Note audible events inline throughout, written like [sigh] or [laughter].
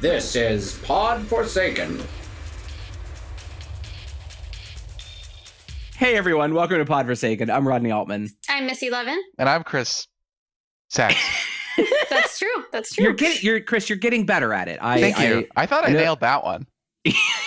This is Pod Forsaken. Hey everyone, welcome to Pod Forsaken. I'm Rodney Altman. I'm Missy Levin. And I'm Chris Sachs. [laughs] That's true. That's true. You're getting, you're Chris. You're getting better at it. I, Thank you. I, thought I, I nailed that one. [laughs]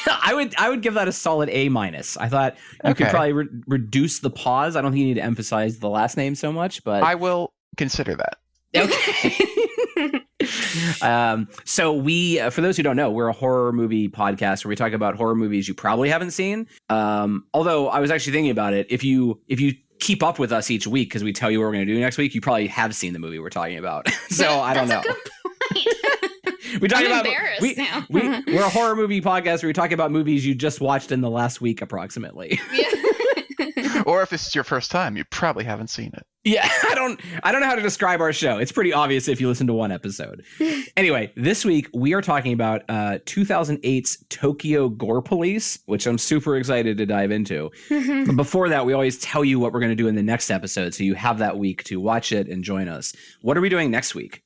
I would, I would give that a solid A minus. I thought you could probably re- reduce the pause. I don't think you need to emphasize the last name so much, but I will consider that. Okay. [laughs] [laughs] um, so we, uh, for those who don't know, we're a horror movie podcast where we talk about horror movies you probably haven't seen. Um, although I was actually thinking about it, if you if you keep up with us each week because we tell you what we're going to do next week, you probably have seen the movie we're talking about. [laughs] so I don't know. A good point. [laughs] we talk about we, we we're a horror movie podcast where we talk about movies you just watched in the last week approximately. Yeah. Or if this is your first time, you probably haven't seen it. Yeah, [laughs] I don't I don't know how to describe our show. It's pretty obvious if you listen to one episode. [laughs] anyway, this week we are talking about uh 2008's Tokyo Gore Police, which I'm super excited to dive into. But before that, we always tell you what we're going to do in the next episode so you have that week to watch it and join us. What are we doing next week?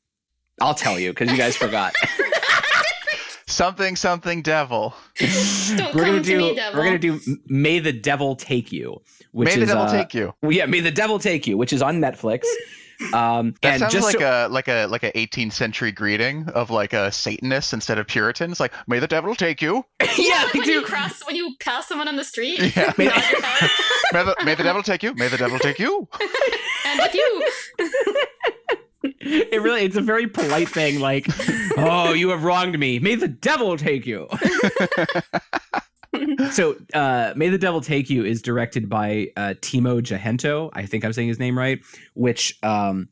I'll tell you cuz you guys forgot. [laughs] Something, something, devil. Don't we're come gonna to do me, devil. we're gonna do May the Devil Take You, which May is the devil uh, take you. well, yeah, May the Devil Take You, which is on Netflix. [laughs] Um, That and sounds just like so- a like a like a 18th century greeting of like a Satanist instead of Puritans. Like, may the devil take you. [laughs] yeah, they when you cross, when you pass someone on the street, Yeah. [laughs] nod May the, may the devil take you. May the devil take you. and if you, It really, it's a very polite thing. Like, oh, you have wronged me. May the devil take you. [laughs] so, uh, May the Devil Take You is directed by uh, Timo Tjahjanto. I think I'm saying his name right. Which um,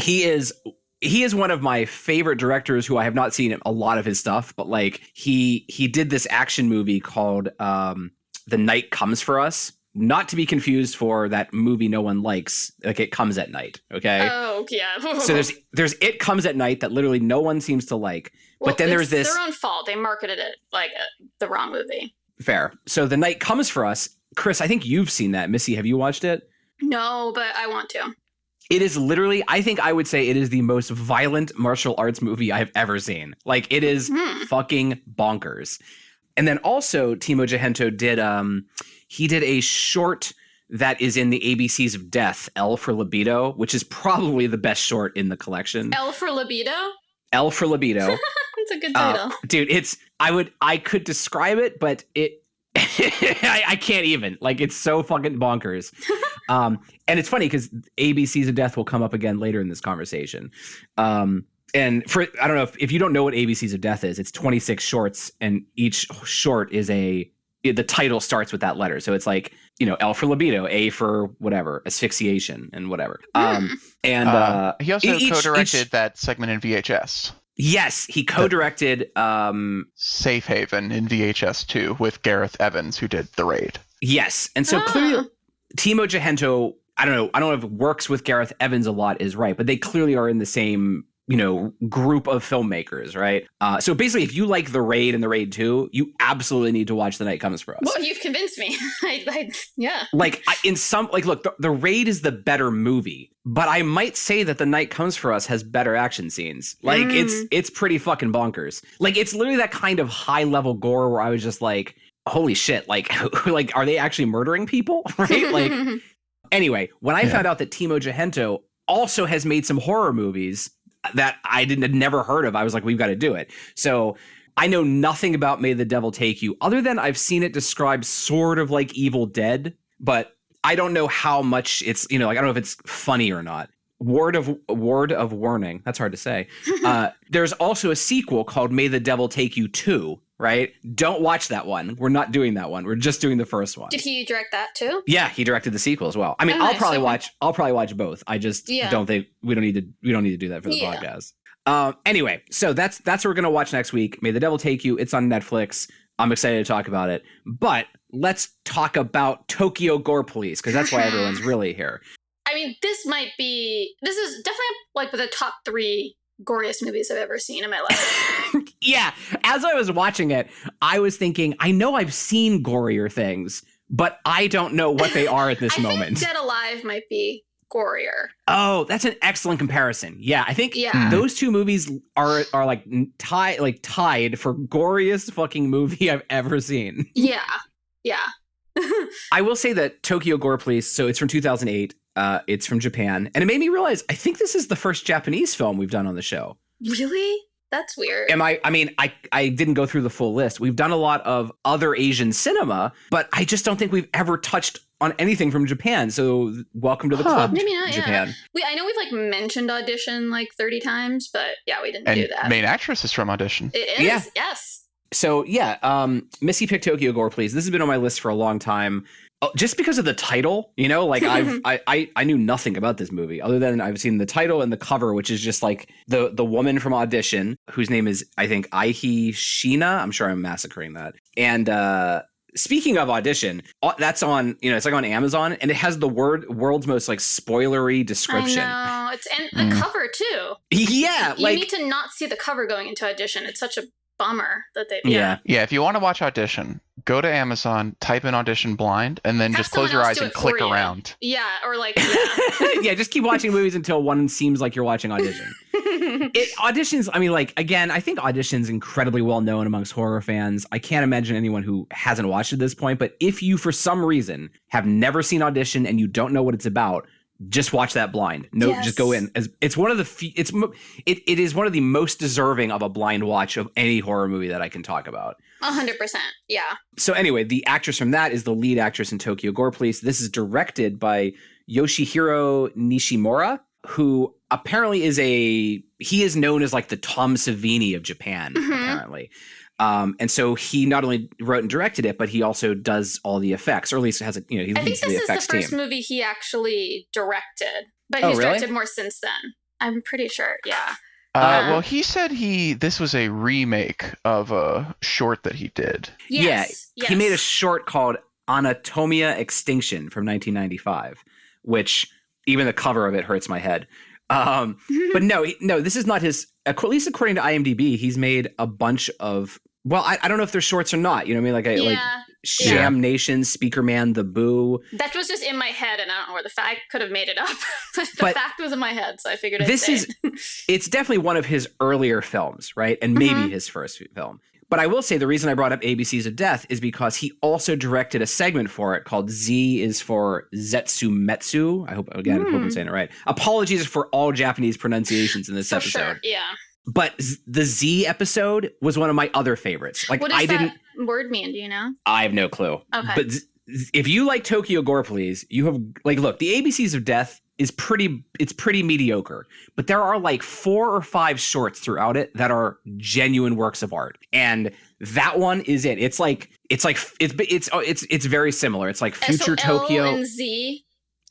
he is. He is one of my favorite directors who I have not seen a lot of his stuff, but like he he did this action movie called um, The Night Comes for Us. Not to be confused for that movie no one likes. Like it comes at night. Okay oh yeah. [laughs] so there's there's it comes at night that literally no one seems to like Well, but then there's this their own fault. They marketed it like uh, the wrong movie. fair so the night comes for us chris i think you've seen that missy have you watched it No, but I want to. it is literally i think i would say it is the most violent martial arts movie i've ever seen like it is Hmm. fucking bonkers and then also timo tjahjanto did um he did a short that is in the abcs of death l for libido which is probably the best short in the collection. L for libido. l for libido. [laughs] That's a good Uh, title. dude it's i would i could describe it but it [laughs] I, I can't even. Like it's so fucking bonkers. [laughs] Um and it's funny because abcs of death will come up again later in this conversation. Um and for i don't know if, if you don't know what abcs of death is it's 26 shorts and each short is a the title starts with that letter so it's like you know l for libido a for whatever asphyxiation and whatever um and uh, Uh, he also each- co-directed each- that segment in VHS, yes he co-directed um Safe Haven in VHS 2 with Gareth Evans, who did The Raid. Yes. And so Ah. clearly Timo Tjahjanto, I don't know, I don't know if works with Gareth Evans a lot is right, but they clearly are in the same, you know, group of filmmakers, right? Uh, so basically if you like The Raid and The Raid 2, you absolutely need to watch The Night Comes for Us. Well, you've convinced me. [laughs] I, I, yeah. like I, in some like look the, the raid is the better movie but i might say that the night comes for us has better action scenes like it's Mm. it's pretty fucking bonkers like it's literally that kind of high level gore where i was just like holy shit like [laughs] like are they actually murdering people [laughs] right like anyway when i Yeah. found out that timo tjahjanto also has made some horror movies that i didn't had never heard of i was like we've got to do it so I know nothing about May the Devil Take You, other than I've seen it described sort of like Evil Dead, but I don't know how much it's you know like I don't know if it's funny or not. Word of word of warning. That's hard to say. [laughs] Uh, there's also a sequel called May the Devil Take You Two. Right? Don't watch that one. We're not doing that one. We're just doing the first one. Did he direct that too? Yeah, he directed the sequel as well. I mean, Oh, I'll nice, probably okay. watch. I'll probably watch both. I just Yeah. don't think we don't need to. We don't need to do that for the Yeah. podcast. Um. Anyway, so that's that's what we're gonna watch next week. May the Devil Take You. It's on Netflix. I'm excited to talk about it. But let's talk about Tokyo Gore Police because that's why everyone's [laughs] really here. I mean, this might be. This is definitely like the top three goriest movies I've ever seen in my life. [laughs] yeah. As I was watching it, I was thinking, I know I've seen gorier things, but I don't know what they are at this [laughs] moment. Dead Alive might be gorier. Oh, that's an excellent comparison. Yeah, I think Yeah. those two movies are are like tied like tied for goriest fucking movie [laughs] I've ever seen. Yeah. Yeah. I will say that Tokyo Gore Police, so it's from 2008. Uh, it's from Japan, and it made me realize I think this is the first Japanese film we've done on the show. really? That's weird. Am I? I mean, I I didn't go through the full list. We've done a lot of other Asian cinema, but I just don't think we've ever touched on anything from Japan. So welcome to the Huh. club, Maybe not, yeah. We I know we've like mentioned audition like 30 times, but yeah, we didn't do And that. main actress is from Audition. it is. Yeah. Yes. So yeah, um, Missy picked Tokyo Gore, please. This has been on my list for a long time, just because of the title. You know, like I've [laughs] I, I I knew nothing about this movie other than I've seen the title and the cover, which is just like the the woman from Audition, whose name is I think Eihi Shiina. I'm sure I'm massacring that. And uh, speaking of Audition, uh, that's on you know it's like on Amazon, and it has the word world's most like spoilery description. I know. It's and the Mm. cover too. Yeah, you like need to not see the cover going into audition. It's such a bummer that they yeah. Yeah, if you want to watch Audition, go to Amazon, type in Audition Blind, and then Have just close your eyes and click you. around. Yeah, or like [laughs] yeah. yeah, just keep watching movies until one seems like you're watching Audition. [laughs] it auditions i mean like again i think auditions incredibly well known amongst horror fans i can't imagine anyone who hasn't watched at this point but if you for some reason have never seen audition and you don't know what it's about just watch that blind no Yes. just go in as it's one of the fe- it's it, it is one of the most deserving of a blind watch of any horror movie that i can talk about A hundred percent. Yeah. so anyway, the actress from that is the lead actress in Tokyo Gore Police. This is directed by Yoshihiro Nishimura, who apparently is a he is known as like the Tom Savini of Japan, Mhm. apparently. Um, and so he not only wrote and directed it, but he also does all the effects, or at least has a you know he I think this the is the first team. movie he actually directed, but Oh, he's really? directed more since then. I'm pretty sure. Yeah. Uh, Uh, well, he said he this was a remake of a short that he did. Yes. Yeah, He made a short called Anatomia Extinction from 1995, which even the cover of it hurts my head. Um, [laughs] but no, no, this is not his. At least according to IMDb, he's made a bunch of. Well, I, I don't know if they're shorts or not. You know what I mean? Like, I, like yeah. Sham Nation, Speaker Man, The Boo. That was just in my head, and I don't know where the fact could have made it up. [laughs] but the But fact was in my head, so I figured I'd this say is- it. [laughs] It's definitely one of his earlier films, right? And maybe Mhm. his first film. But I will say the reason I brought up ABCs of Death is because he also directed a segment for it called Z is for Zetsumetsu. I hope again, I hope I'm Hmm. saying it right. Apologies for all Japanese pronunciations in this for episode. sure. Yeah. But the Z episode was one of my other favorites. Like what I that didn't word mean? Do you know? I have no clue. Okay. But Z- Z- if you like Tokyo Gore Police, you have like look, the ABCs of Death is pretty it's pretty mediocre. But there are like four or five shorts throughout it that are genuine works of art. And that one is it. It's like it's like it's it's oh, it's it's very similar. It's like uh, future so L Tokyo. and Z.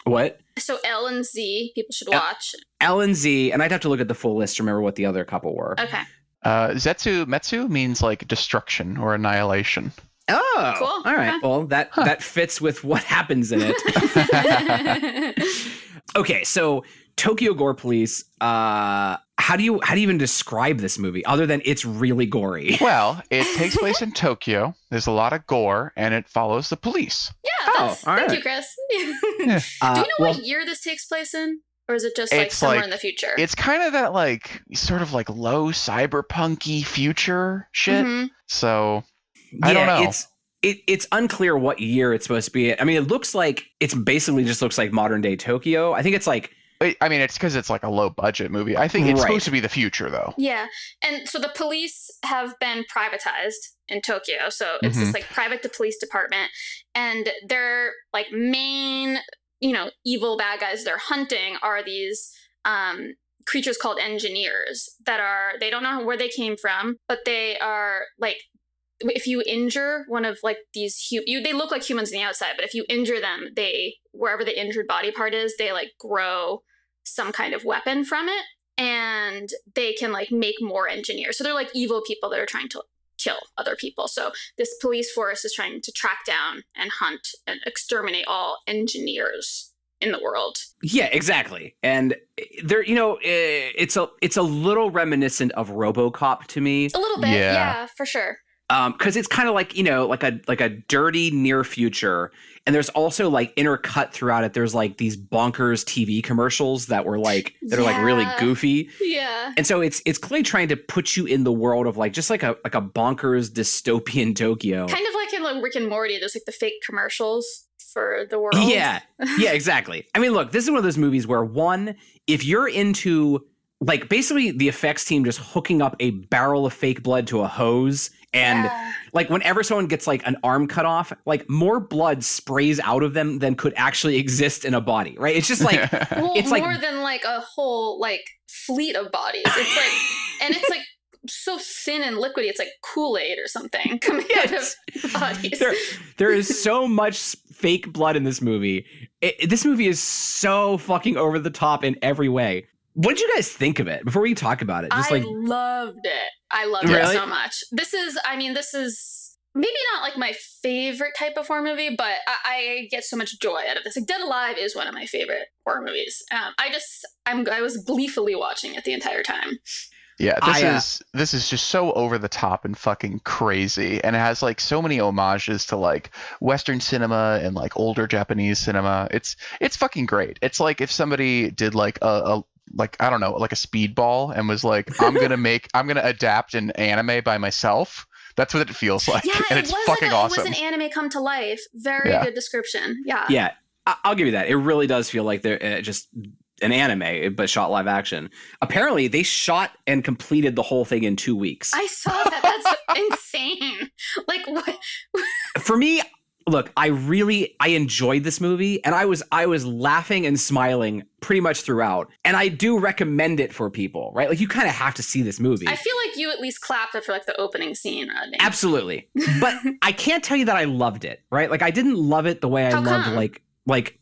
what? So L and Z, people should L- watch. L and Z, and I'd have to look at the full list to remember what the other couple were. Okay. Uh, Zetsu Metsu means like destruction or annihilation. Oh, Cool. all right. Okay. Well, that Huh. that fits with what happens in it. [laughs] [laughs] okay, so Tokyo Gore Police. Uh, how do you how do you even describe this movie other than it's really gory? [laughs] Well, it takes place in Tokyo. There's a lot of gore, and it follows the police. yeah. Oh, all thank right. you, Chris. Uh, Do you know well, what year this takes place in, or is it just like It's somewhere like- in the future? It's kind of that like sort of like low cyberpunky future shit. Mhm. So I don't know. It's it, it's unclear what year it's supposed to be. I mean, it looks like it's basically just looks like modern day Tokyo. I think it's like I I mean, it's because it's like a low budget movie. I think it's Right. supposed to be the future, though. Yeah, and so the police have been privatized in Tokyo. So it's Mm-hmm. this like private to police department, and their like main, you know, evil bad guys they're hunting are these um, creatures called engineers that are they don't know where they came from, but they are like if you injure one of like these hu- you they look like humans on the outside, but if you injure them, they wherever the injured body part is, they like grow some kind of weapon from it and they can like make more engineers. So they're like evil people that are trying to kill other people. So this police force is trying to track down and hunt and exterminate all engineers in the world. Yeah, exactly. And there, you know, it's a it's a little reminiscent of RoboCop to me, A little bit, Yeah. yeah, for sure. Um, because it's kind of like you know, like a like a dirty near future. And there's also like intercut throughout it. There's like these bonkers TV commercials that were like that are like really goofy. Yeah. And so it's it's clearly trying to put you in the world of like just like a like a bonkers dystopian Tokyo. Kind of like in like Rick and Morty, there's like the fake commercials for the world. Yeah. [laughs] Yeah, exactly. I mean, look, this is one of those movies where one, if you're into like basically the effects team just hooking up a barrel of fake blood to a hose and Yeah. like whenever someone gets like an arm cut off, like more blood sprays out of them than could actually exist in a body, right? It's just like [laughs] well, it's like- more than like a whole like fleet of bodies. It's like, [laughs] and it's like so thin and liquidy. It's like Kool Aid or something [laughs] coming out of bodies. there, there is so much fake blood in this movie. It, it- this movie is so fucking over the top in every way. What did you guys think of it before we talk about it? Just I like loved it. I loved Really? it so much. This is, I mean, this is maybe not like my favorite type of horror movie, but I, I get so much joy out of this. Like Dead Alive is one of my favorite horror movies. Um, I just, I'm, I was gleefully watching it the entire time. Yeah, this I, uh, is this is just so over the top and fucking crazy, and it has like so many homages to like Western cinema and like older Japanese cinema. It's it's fucking great. It's like if somebody did like a, a like I don't know like a speedball and was like I'm gonna [laughs] make I'm gonna adapt an anime by myself. That's what it feels like, Yeah, [laughs] and it it's was fucking like a, awesome. It was an anime come to life. Very Yeah. good description. Yeah. yeah, I- I'll give you that. It really does feel like they're uh, just an anime, but shot live action. Apparently, they shot and completed the whole thing in two weeks. I saw that. That's [laughs] insane. Like what? For me, look, I really I enjoyed this movie, and I was I was laughing and smiling pretty much throughout. And I do recommend it for people, right? Like you kind of have to see this movie. I feel like you at least clapped after like the opening scene. Rodney. Absolutely. But [laughs] I can't tell you that I loved it, right? Like I didn't love it the way I How loved come? like like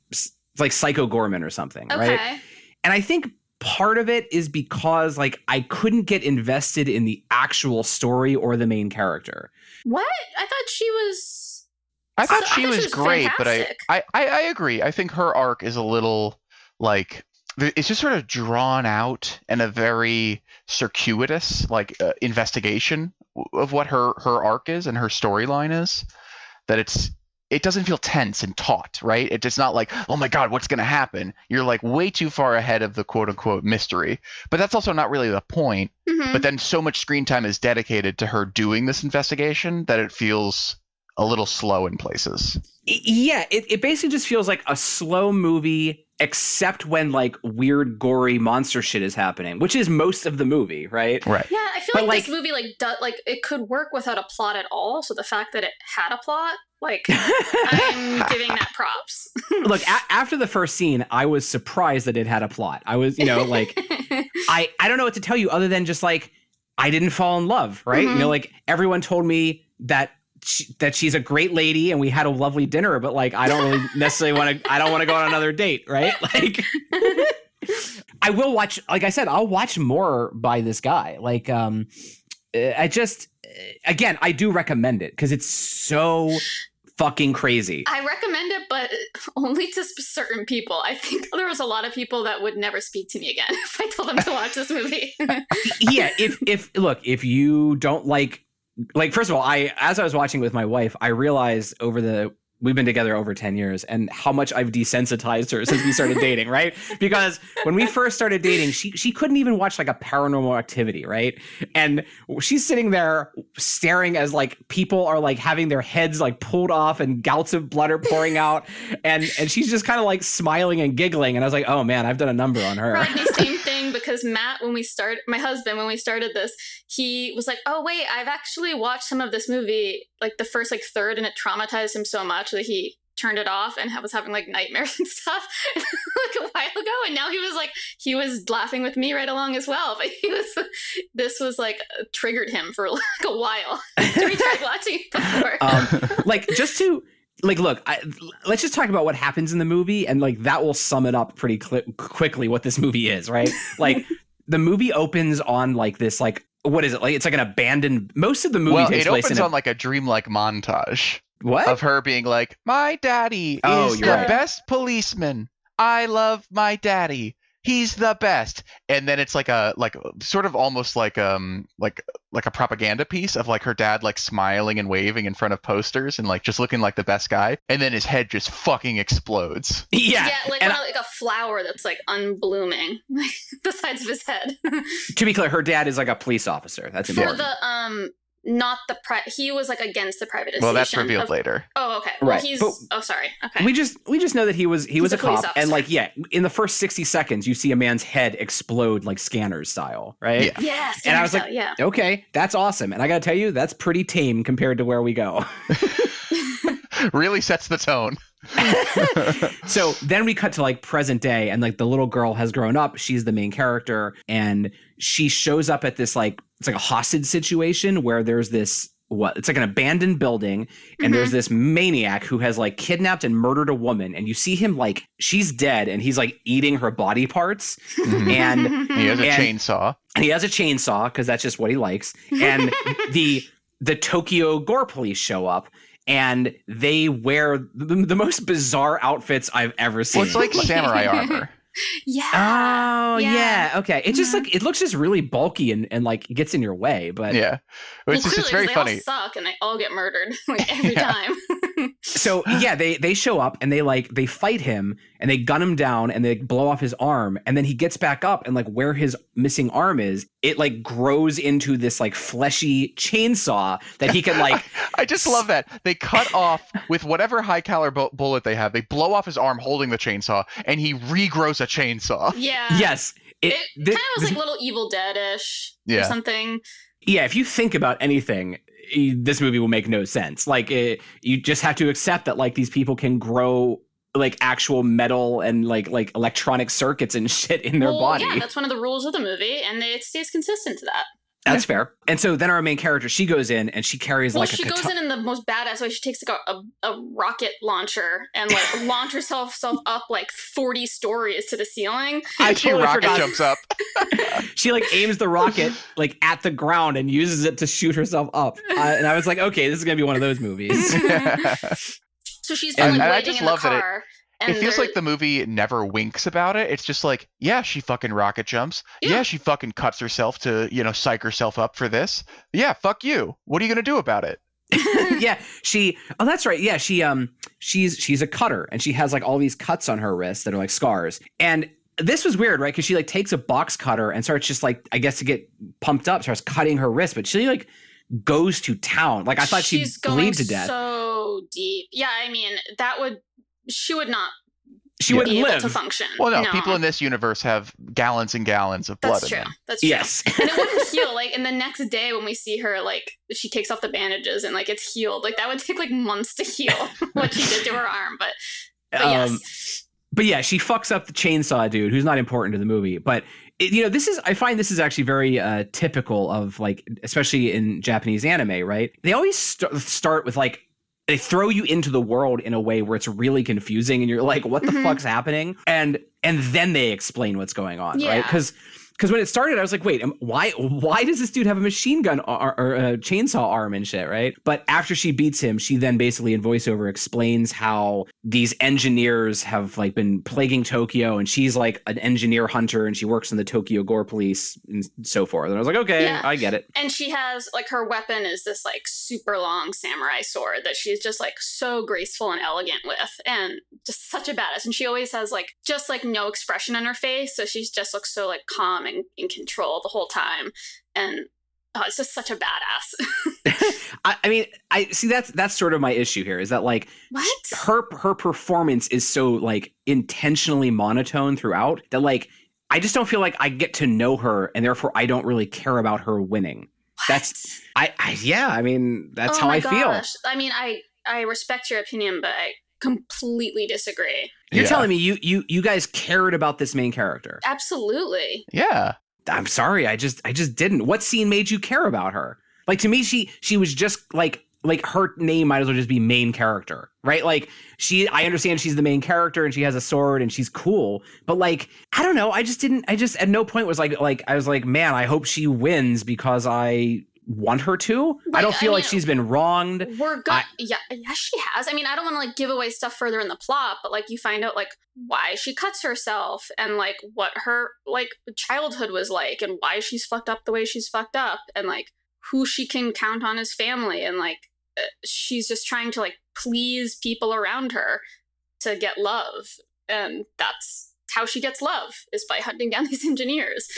like Psycho Goreman or something, Okay. right? And I think part of it is because like I couldn't get invested in the actual story or the main character. What? I thought she was. I thought she was, great, but I. I, I agree. I think her arc is a little like it's just sort of drawn out and a very circuitous like uh, investigation of what her her arc is and her storyline is. That it's it doesn't feel tense and taut, right? It- It's not like oh my god, what's gonna happen? You're like way too far ahead of the quote unquote mystery. But that's also not really the point Mhm. but then so much screen time is dedicated to her doing this investigation that it feels a little slow in places. Yeah, it, it basically just feels like a slow movie, except when like weird, gory monster shit is happening, which is most of the movie, right? Right. Yeah, I feel But, like, this movie like do, like it could work without a plot at all. So the fact that it had a plot, like [laughs] I'm giving that props. [laughs] Look, a- after the first scene, I was surprised that it had a plot. I was, you know, like [laughs] I I don't know what to tell you other than just like I didn't fall in love, right? You Mhm. know, like everyone told me that she, that she's a great lady and we had a lovely dinner, but like I don't really necessarily want to I don't want to go on another date, right? [laughs] Like [laughs] I will watch like I said, I'll watch more by this guy. Like um I just again, I do recommend it cuz it's so fucking crazy. I recommend it, but [laughs] only to certain people. I think there was a lot of people that would never speak to me again if I told them to watch this movie. yeah if if look if you don't like like first of all i as i was watching with my wife i realized over the we've been together over 10 years and how much i've desensitized her since we started [laughs] dating right? Because when we first started dating she she couldn't even watch like a paranormal activity right? And she's sitting there staring as like people are like having their heads like pulled off and gouts of blood are pouring out. And and she's just kind of like smiling and giggling. And i was like oh man i've done a number on her. Rodney, same thing [laughs] because Matt, when we started, my husband, when we started this, he was like, "Oh wait, I've actually watched some of this movie, like the first like third, and it traumatized him so much that he turned it off and was having like nightmares [laughs] and stuff [laughs] like a while ago. And now he was like, he was laughing with me right along as well. [laughs] But he was, this was like triggered him for like a while. so we tried watching before. um, like just to like look I, let's just talk about what happens in the movie and like that will sum it up pretty cli quickly what this movie is right [laughs] like the movie opens on like this like what is it like it's like an abandoned most of the movie well, takes it place opens in a, on like a dreamlike montage what of her being like, "My daddy Oh, is the right. best policeman. I love my daddy." He's the best and then it's like a like sort of almost like um like like a propaganda piece of like her dad like smiling and waving in front of posters and like just looking like the best guy and then his head just fucking explodes [laughs] yeah, like and like a flower that's like unblooming, [laughs] like the sides of his head. [laughs] to be clear, her dad is like a police officer. That's For important. the um, not the pri- he was like against the privatization. well that's revealed of- later Oh, okay. Well, Right, he's but- oh, sorry. Okay. We just we just know that he was he was a a police cop, and like yeah, in the first sixty seconds, you see a man's head explode like scanners style, right? Yeah. yes. And I was so, like- yeah. Okay, that's awesome, and I gotta tell you, that's pretty tame compared to where we go. [laughs] really sets the tone [laughs] so then we cut to like present day, and like the little girl has grown up. She's the main character, and she shows up at this like it's like a hostage situation where there's this what it's like an abandoned building and there's this maniac who has like kidnapped and murdered a woman and you see him like she's dead and he's like eating her body parts Mhm. and [laughs] he has a And- chainsaw. and he has a chainsaw because that's just what he likes and [laughs] the the tokyo gore police show up and they wear the, the most bizarre outfits i've ever seen well it's like [laughs] samurai armor [laughs] yeah. oh yeah, Yeah. okay it just Mhm. like it looks just really bulky and, and like gets in your way but yeah well, it's just it's clearly, very 'cause funny all suck and they all get murdered [laughs] like [laughs] every Yeah. time. so yeah they they show up and they like they fight him and they gun him down and they blow off his arm and then he gets back up and like where his missing arm is it like grows into this like fleshy chainsaw that he can like [laughs] I just love that they cut [laughs] off with whatever high caliber bu- bullet they have. They blow off his arm holding the chainsaw, and he regrows a chainsaw. [laughs] yeah. yes it, It thi- kind of was this- like little Evil Dead-ish or Yeah. something. yeah if you think about anything this movie will make no sense like it, you just have to accept that like these people can grow like actual metal and like like electronic circuits and [laughs] shit in their well, body Yeah, that's one of the rules of the movie, and it stays consistent to that. That's fair. And so then our main character, she goes in and she carries Well, like she a goes in in the most badass way. She takes like a, a, a rocket launcher and like [laughs] launch herself self up like forty stories to the ceiling. I [laughs] she totally rocket forgot. jumps up. She like aims the rocket like at the ground and uses it to shoot herself up. Uh, and I was like, okay, this is gonna be one of those movies. So she's And- like and I just in the love that it- and it feels like the movie never winks about it. It's just like, yeah, she fucking rocket jumps. Yeah. Yeah. she fucking cuts herself to, you know, psych herself up for this. Yeah, fuck you. What are you gonna do about it? [laughs] [laughs] yeah, she. Oh, that's right. Yeah, she. Um, she's she's a cutter and she has like all these cuts on her wrists that are like scars. And this was weird, right? Because she like takes a box cutter and starts just like I guess to get pumped up, starts cutting her wrist, but she like goes to town. Like I thought she'd she's bleed to death. so deep. Yeah, I mean that would she would not she wouldn't be able live. to function. Well, no, people in this universe have gallons and gallons of blood That's in true. them. That's true. Yes. and it wouldn't [laughs] heal. Like, and the next day when we see her, like, she takes off the bandages and like it's healed. Like that would take like months to heal [laughs] [laughs] what she did to her arm. But, but Um, yes, but yeah, she fucks up the chainsaw dude, who's not important to the movie. But it, you know, this is I find this is actually very uh, typical of like, especially in Japanese anime, right? They always st- start with like they throw you into the world in a way where it's really confusing, and you're like, what the Mhm. fuck's happening? And and then they explain what's going on, right? Because because when it started, I was like, wait, why why does this dude have a machine gun or, or a chainsaw arm and shit, right? But after she beats him, she then basically in voiceover explains how these engineers have like been plaguing Tokyo, and she's like an engineer hunter, and she works in the Tokyo Gore Police and so forth. And I was like, okay, Yeah. I get it. and she has like her weapon is this like super long samurai sword that she's just like so graceful and elegant with, and just such a badass. And she always has like just like no expression on her face, so she's just looks so like calm and in control the whole time. And oh, it's just such a badass. [laughs] [laughs] I, I mean, I see that's that's sort of my issue here is that like what? her her performance is so like intentionally monotone throughout that like I just don't feel like I get to know her and therefore I don't really care about her winning. That's- I, I yeah, I mean that's Oh how I feel. I mean, I I respect your opinion, but I completely disagree. You're Yeah. telling me you you you guys cared about this main character. Absolutely. Yeah. I'm sorry, I just I just didn't. What scene made you care about her? Like to me, she she was just like like her name might as well just be main character, right? Like she I understand she's the main character and she has a sword and she's cool, but like I don't know, I just didn't I just at no point was like like I was like, man, I hope she wins because I want her to. I don't I feel like she's been wronged. We're good. I- yeah, yeah, she has. I mean, I don't want to like give away stuff further in the plot, but like you find out like why she cuts herself and like what her like childhood was like and why she's fucked up the way she's fucked up and like who she can count on as family and like uh, she's just trying to like please people around her to get love and that's how she gets love is by hunting down [laughs] these engineers.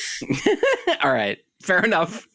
[laughs] All right, fair enough.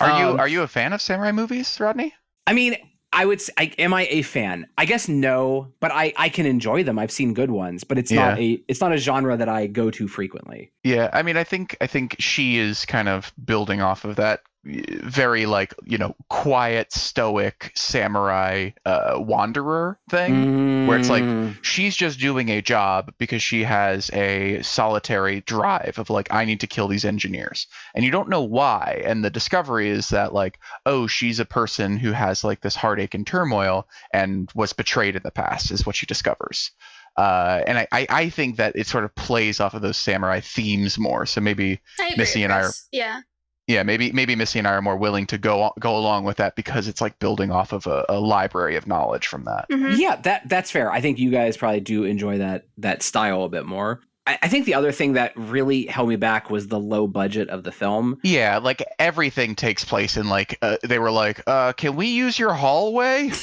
Are you Um, are you a fan of samurai movies, Rodney? I mean, I would. Say, I, am I a fan? I guess no, but I I can enjoy them. I've seen good ones, but it's not a it's not a genre that I go to frequently. Yeah, I mean, I think I think she is kind of building off of that very like you know quiet, stoic samurai uh, wanderer thing. Where it's like- Mm, She's just doing a job because she has a solitary drive of like I need to kill these engineers, and you don't know why. And the discovery is that like oh she's a person who has like this heartache and turmoil and was betrayed in the past is what she discovers. Uh, and I, I, I think that it sort of plays off of those samurai themes more. So maybe Missy and I are- yeah. Yeah, maybe maybe Missy and I are more willing to go go along with that because it's like building off of a, a library of knowledge from that. Mhm. Yeah, that that's fair. I think you guys probably do enjoy that that style a bit more. I, I think the other thing that really held me back was the low budget of the film. Yeah, like everything takes place in like uh, they were like, uh, "Can we use your hallway?" [laughs]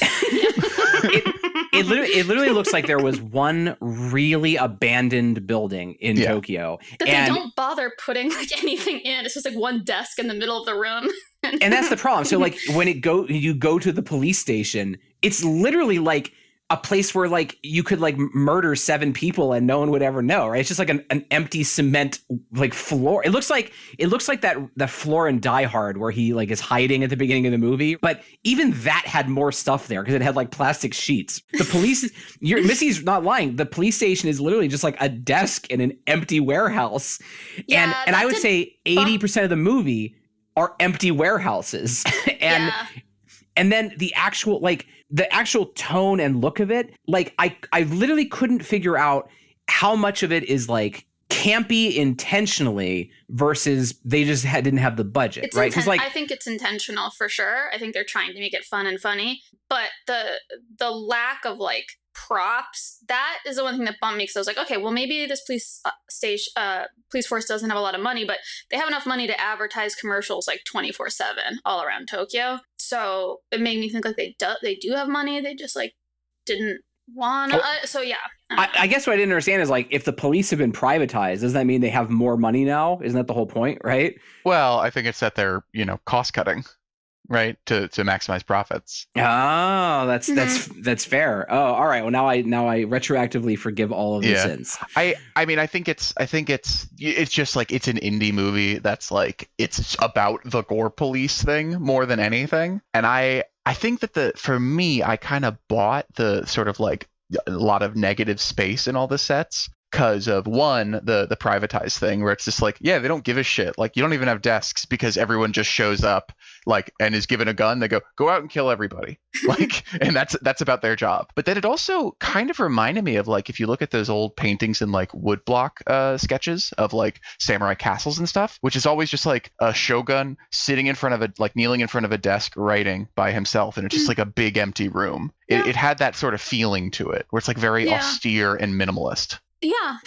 [laughs] [laughs] It literally, it literally looks like there was one really abandoned building in Yeah. Tokyo, that and they don't bother putting like anything in. It's just like one desk in the middle of the room. and that's the problem. So like when it go you go to the police station, it's literally like a place where like you could like murder seven people and no one would ever know, right? It's just like an, an empty cement like floor. It looks like it looks like that the floor in Die Hard where he like is hiding at the beginning of the movie. But even that had more stuff there because it had like plastic sheets. The police, [laughs] you're, Missy's not lying. The police station is literally just like a desk in an empty warehouse, and Yeah, and I would say eighty percent of the movie are empty warehouses [laughs] and yeah. and then the actual like the actual tone and look of it like i i literally couldn't figure out how much of it is like campy intentionally versus they just had, didn't have the budget It's right because inten- like I think it's intentional for sure. I think they're trying to make it fun and funny, but the the lack of like props that is the one thing that bummed me because I was like, okay, well maybe this police uh, station, uh, police force doesn't have a lot of money, but they have enough money to advertise commercials like twenty four seven all around Tokyo. So it made me think like they do they do have money, they just like didn't want. Oh. uh, so yeah, I, I guess what I didn't understand is like if the police have been privatized, does that mean they have more money now? Isn't that the whole point, right? Well, I think it's that they're you know cost cutting, right, to to maximize profits. Oh, that's mm-hmm. that's that's fair. Oh, all right. Well, now I now I retroactively forgive all of the Yeah. sins. I I mean I think it's I think it's it's just like it's an indie movie that's like it's about the gore police thing more than anything and I I think that the for me I kind of bought the sort of like a lot of negative space in all the sets because of one the the privatized thing where it's just like yeah they don't give a shit. Like you don't even have desks because everyone just shows up like and is given a gun. They go go out and kill everybody. [laughs] Like and that's that's about their job. But then it also kind of reminded me of like if you look at those old paintings and like woodblock uh, sketches of like samurai castles and stuff which is always just like a shogun sitting in front of a like kneeling in front of a desk writing by himself and it's just like a big empty room. Yeah. it, it had that sort of feeling to it where it's like very Yeah. austere and minimalist yeah,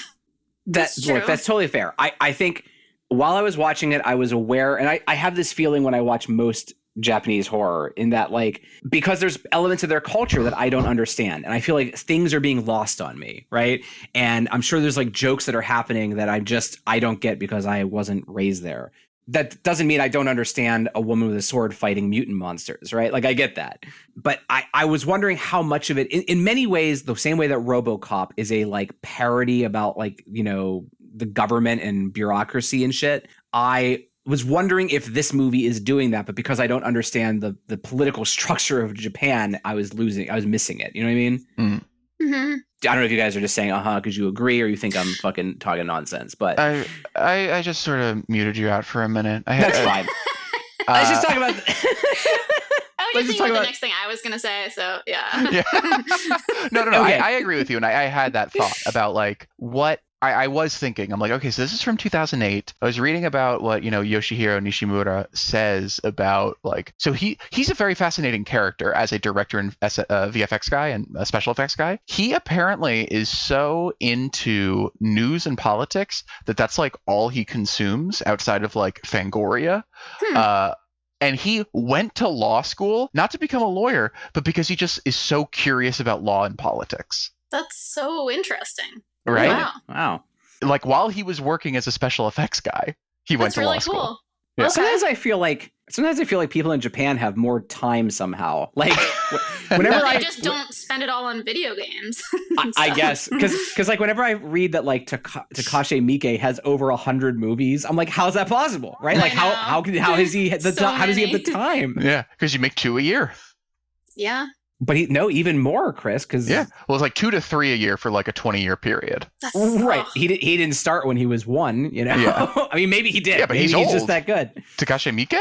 That's That's look, that's totally fair. I, I think while I was watching it, I was aware, and I, I have this feeling when I watch most Japanese horror, in that like because there's elements of their culture that I don't understand, and I feel like things are being lost on me, right? And I'm sure there's like jokes that are happening that I just I don't get because I wasn't raised there. That doesn't mean I don't understand a woman with a sword fighting mutant monsters, right? Like I get that. But I, I was wondering how much of it in, in many ways, the same way that Robocop is a like parody about like, you know, the government and bureaucracy and shit. I was wondering if this movie is doing that, but because I don't understand the the political structure of Japan, I was losing I was missing it. You know what I mean? hmm I don't know if you guys are just saying uh-huh because you agree or you think I'm fucking talking nonsense, but I, I I just sort of muted you out for a minute. I had, that's uh, fine. [laughs] Let's just uh, talk about [laughs] Oh, Let's just thinking talk of the next thing I was gonna say, so yeah. yeah. [laughs] no, no, no. Okay. I, I agree with you, and I, I had that thought about like what I, I was thinking, I'm like, okay, so this is from 2008. I was reading about what you know Yoshihiro Nishimura says about like, so he he's a very fascinating character as a director and as a, VFX guy and a special effects guy. He apparently is so into news and politics that that's like all he consumes outside of like Fangoria. Hmm. Uh, and he went to law school not to become a lawyer, but because he just is so curious about law and politics. That's so interesting. Oh, right? Wow. Wow. Like while he was working as a special effects guy, he went to really law school. cool. Yeah. Okay. Sometimes I feel like sometimes I feel like people in Japan have more time somehow. Like whenever Well, they I just don't spend it all on video games. I, I guess because because like whenever I read that like Taka- Takashi Miike has over a hundred movies, I'm like, how's that possible? Right? Like how how can how he [laughs] the So ti- how does he have the time? Yeah, because you make two a year. Yeah, But he no even more, Chris, because Yeah. Well, it's like two to three a year for like a 20 year period. that's right. ugh. He did, he didn't start when he was one. You know. Yeah. [laughs] I mean, maybe he did. Yeah, but maybe he's just old. that good. Takashi Miike?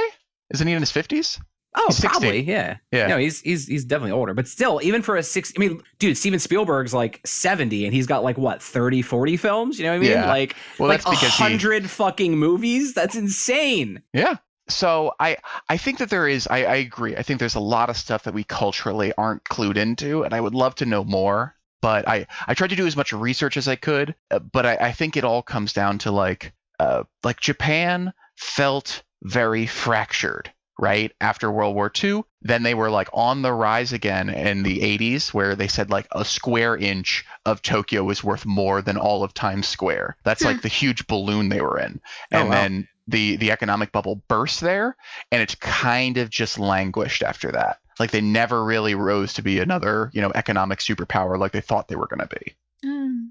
Isn't he in his 50s? Oh, He's 16. probably. Yeah. Yeah. No, he's he's he's definitely older, but still, even for a six, I mean, dude, Steven Spielberg's like seventy, and he's got like what 30, 40 films. You know what I mean? Yeah. Like Well, like that's because he. hundred fucking movies. That's insane. Yeah. So I I think that there is I, I agree. I think there's a lot of stuff that we culturally aren't clued into, and I would love to know more. But I I tried to do as much research as I could, uh, but I, I think it all comes down to like uh like Japan felt very fractured right after World War II. Then they were like on the rise again in the 80s, where they said like a square inch of Tokyo was worth more than all of Times Square. That's Hmm. like the huge balloon they were in Oh, and wow. then the the economic bubble burst there and it's kind of just languished after that. Like they never really rose to be another you know economic superpower like they thought they were going to be. Mm.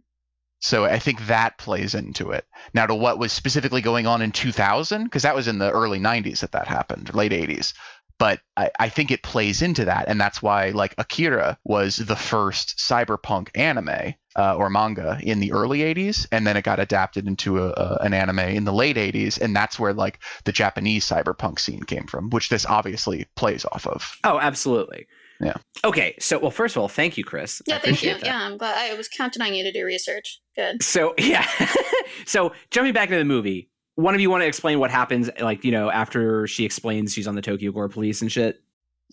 so i think that plays into it. Now to what was specifically going on in 2000 because that was in the early 90s that that happened late 80s but I, I think it plays into that and that's why like akira was the first cyberpunk anime uh, or manga in the early 80s and then it got adapted into a, a, an anime in the late 80s and that's where like the japanese cyberpunk scene came from which this obviously plays off of Oh, absolutely. Yeah. Okay. So, well, first of all, thank you, Chris. I Yeah, thank you. that. Yeah, I'm glad. I was counting on you to do research. Good. So, [laughs] yeah. so, jumping back into the movie, one of you want to explain what happens, like, you know, after she explains she's on the Tokyo Gore police and shit?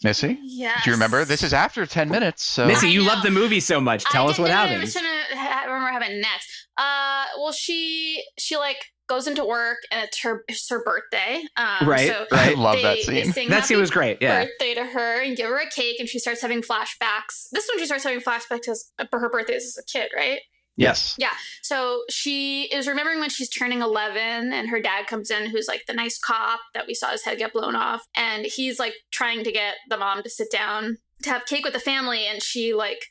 missy Yeah. do you remember this is after 10 minutes so Missy, you love the movie so much. Tell I us what didn't- I happens. was trying to ha- remember what happened next. Uh, well, she she like goes into work and it's her it's her birthday. Um, Right, So right. I love that scene. That scene was great. Yeah. birthday to her and give her a cake, and she starts having flashbacks. This one she starts having flashbacks because for her birthday as a kid, right? Yes Yeah. So she is remembering when she's turning 11 and her dad comes in, who's like the nice cop that we saw his head get blown off. And he's like trying to get the mom to sit down to have cake with the family. And she like,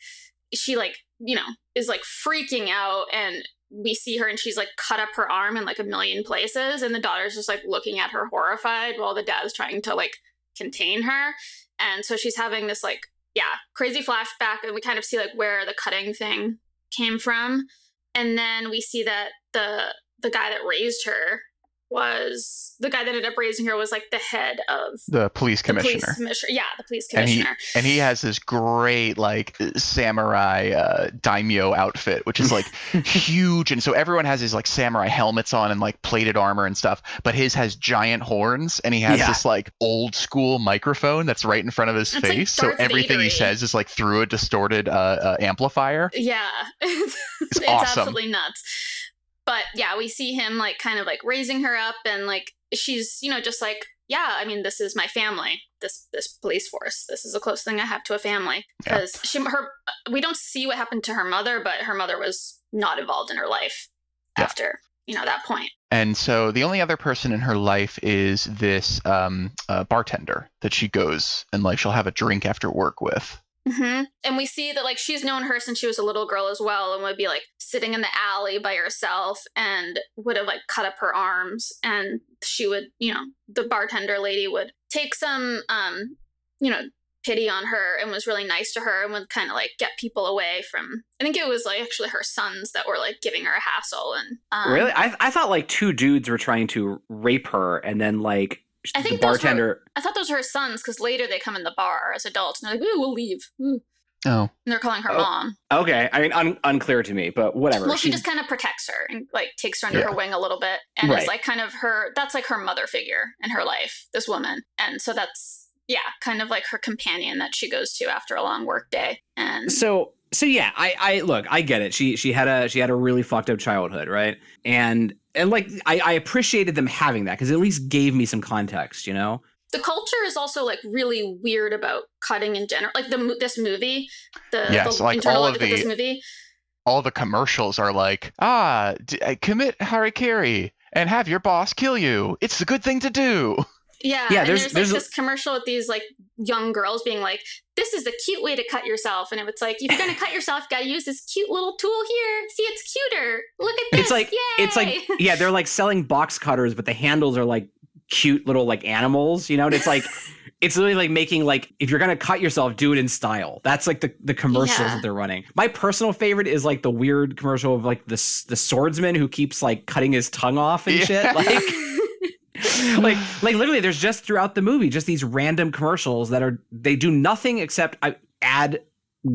she like, you know, is like freaking out. And we see her and she's like cut up her arm in like a million places. And the daughter's just like looking at her horrified while the dad's trying to like contain her. And so she's having this like, yeah, crazy flashback. And we kind of see like where the cutting thing came from. And then we see that the the guy that raised her was the guy that ended up raising her was like the head of the police the commissioner police commissioner. Yeah, the police And he- commissioner. and he has this great like samurai uh, daimyo outfit which is like [laughs] huge and so everyone has his like samurai helmets on and like plated armor and stuff but his has giant horns and he has Yeah. this like old school microphone that's right in front of his It's like face so everything he Vader-y. says is like through a distorted uh, uh, amplifier yeah, [laughs] it's, It's it's awesome. absolutely nuts. But yeah, we see him like kind of like raising her up, and like she's you know just like yeah, I mean this is my family. This this police force. This is the close thing I have to a family Yeah. because she her we don't see what happened to her mother, but her mother was not involved in her life Yeah. after you know that point. and so the only other person in her life is this um, uh, bartender that she goes and like she'll have a drink after work with hmm And we see that like she's known her since she was a little girl as well, and would be like sitting in the alley by herself, and would have like cut up her arms, and she would, you know, the bartender lady would take some, um, you know, pity on her and was really nice to her and would kind of like get people away from. I think it was like actually her sons that were like giving her a hassle, and um, really? I, I thought like two dudes were trying to rape her, and then like I the think those were- bartender. I thought those were her sons because later they come in the bar as adults and they're like, "Ooh, we'll leave." Ooh. Oh, And they're calling her Oh. mom. Okay, I mean, un- unclear to me, but whatever. Well, she She- just kind of protects her and like takes her under Yeah. her wing a little bit, and Right. is like kind of her. That's like her mother figure in her life. This woman, and so that's yeah, kind of like her companion that she goes to after a long work day. And so so yeah i i look i get it she she had a she had a really fucked up childhood right and and like i i appreciated them having that because it at least gave me some context you know the culture is also like really weird about cutting in general. Like the this movie, the, Yes, the like internal all look of at this movie. all the commercials are like, ah, d- uh, commit harikiri and have your boss kill you. It's the good thing to do. [laughs] Yeah, Yeah, and there's- there's, there's a- like this commercial with these like young girls being like, "This is a cute way to cut yourself," and it was like, if you're gonna [laughs] cut yourself, you gotta use this cute little tool here. See, it's cuter. Look at this. it's like Yay! it's like yeah they're like selling box cutters but the handles are like cute little like animals you know and it's like [laughs] it's literally like making like if you're gonna cut yourself do it in style that's like the the commercials Yeah. that they're running my personal favorite is like the weird commercial of like the the swordsman who keeps like cutting his tongue off and Yeah. shit like [laughs] [laughs] like like literally there's just throughout the movie just these random commercials that are they do nothing except uh, add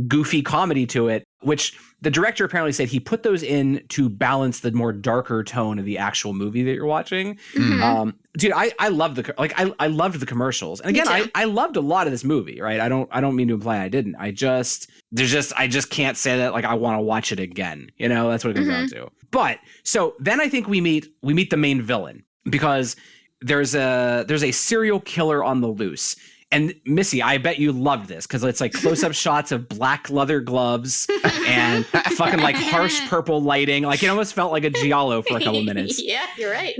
goofy comedy to it which the director apparently said he put those in to balance the more darker tone of the actual movie that you're watching. Mhm. um dude i i love the like i i loved the commercials. And again i i loved a lot of this movie right? I don't i don't mean to imply i didn't. I just there's just i just can't say that like i want to watch it again you know? That's what it comes down to. But so then i think we meet we meet the main villain because there's a there's a serial killer on the loose. And missy i bet you loved this because it's like close-up [laughs] shots of black leather gloves and [laughs] fucking like harsh purple lighting. Like it almost felt like a giallo for a couple [laughs] minutes. Yeah, you're right.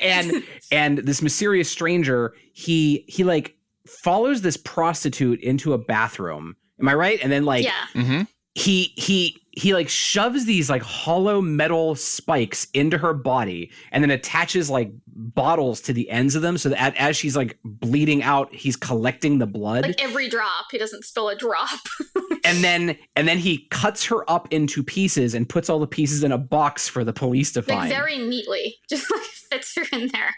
and and this mysterious stranger he he like follows this prostitute into a bathroom. Am i right? And then like yeah, hmm he he he like shoves these like hollow metal spikes into her body and then attaches like bottles to the ends of them so that as she's like bleeding out he's collecting the blood. Like every drop, he doesn't spill a drop. [laughs] and then and then he cuts her up into pieces and puts all the pieces in a box for the police to like find. very neatly, [laughs] just like fits her in there.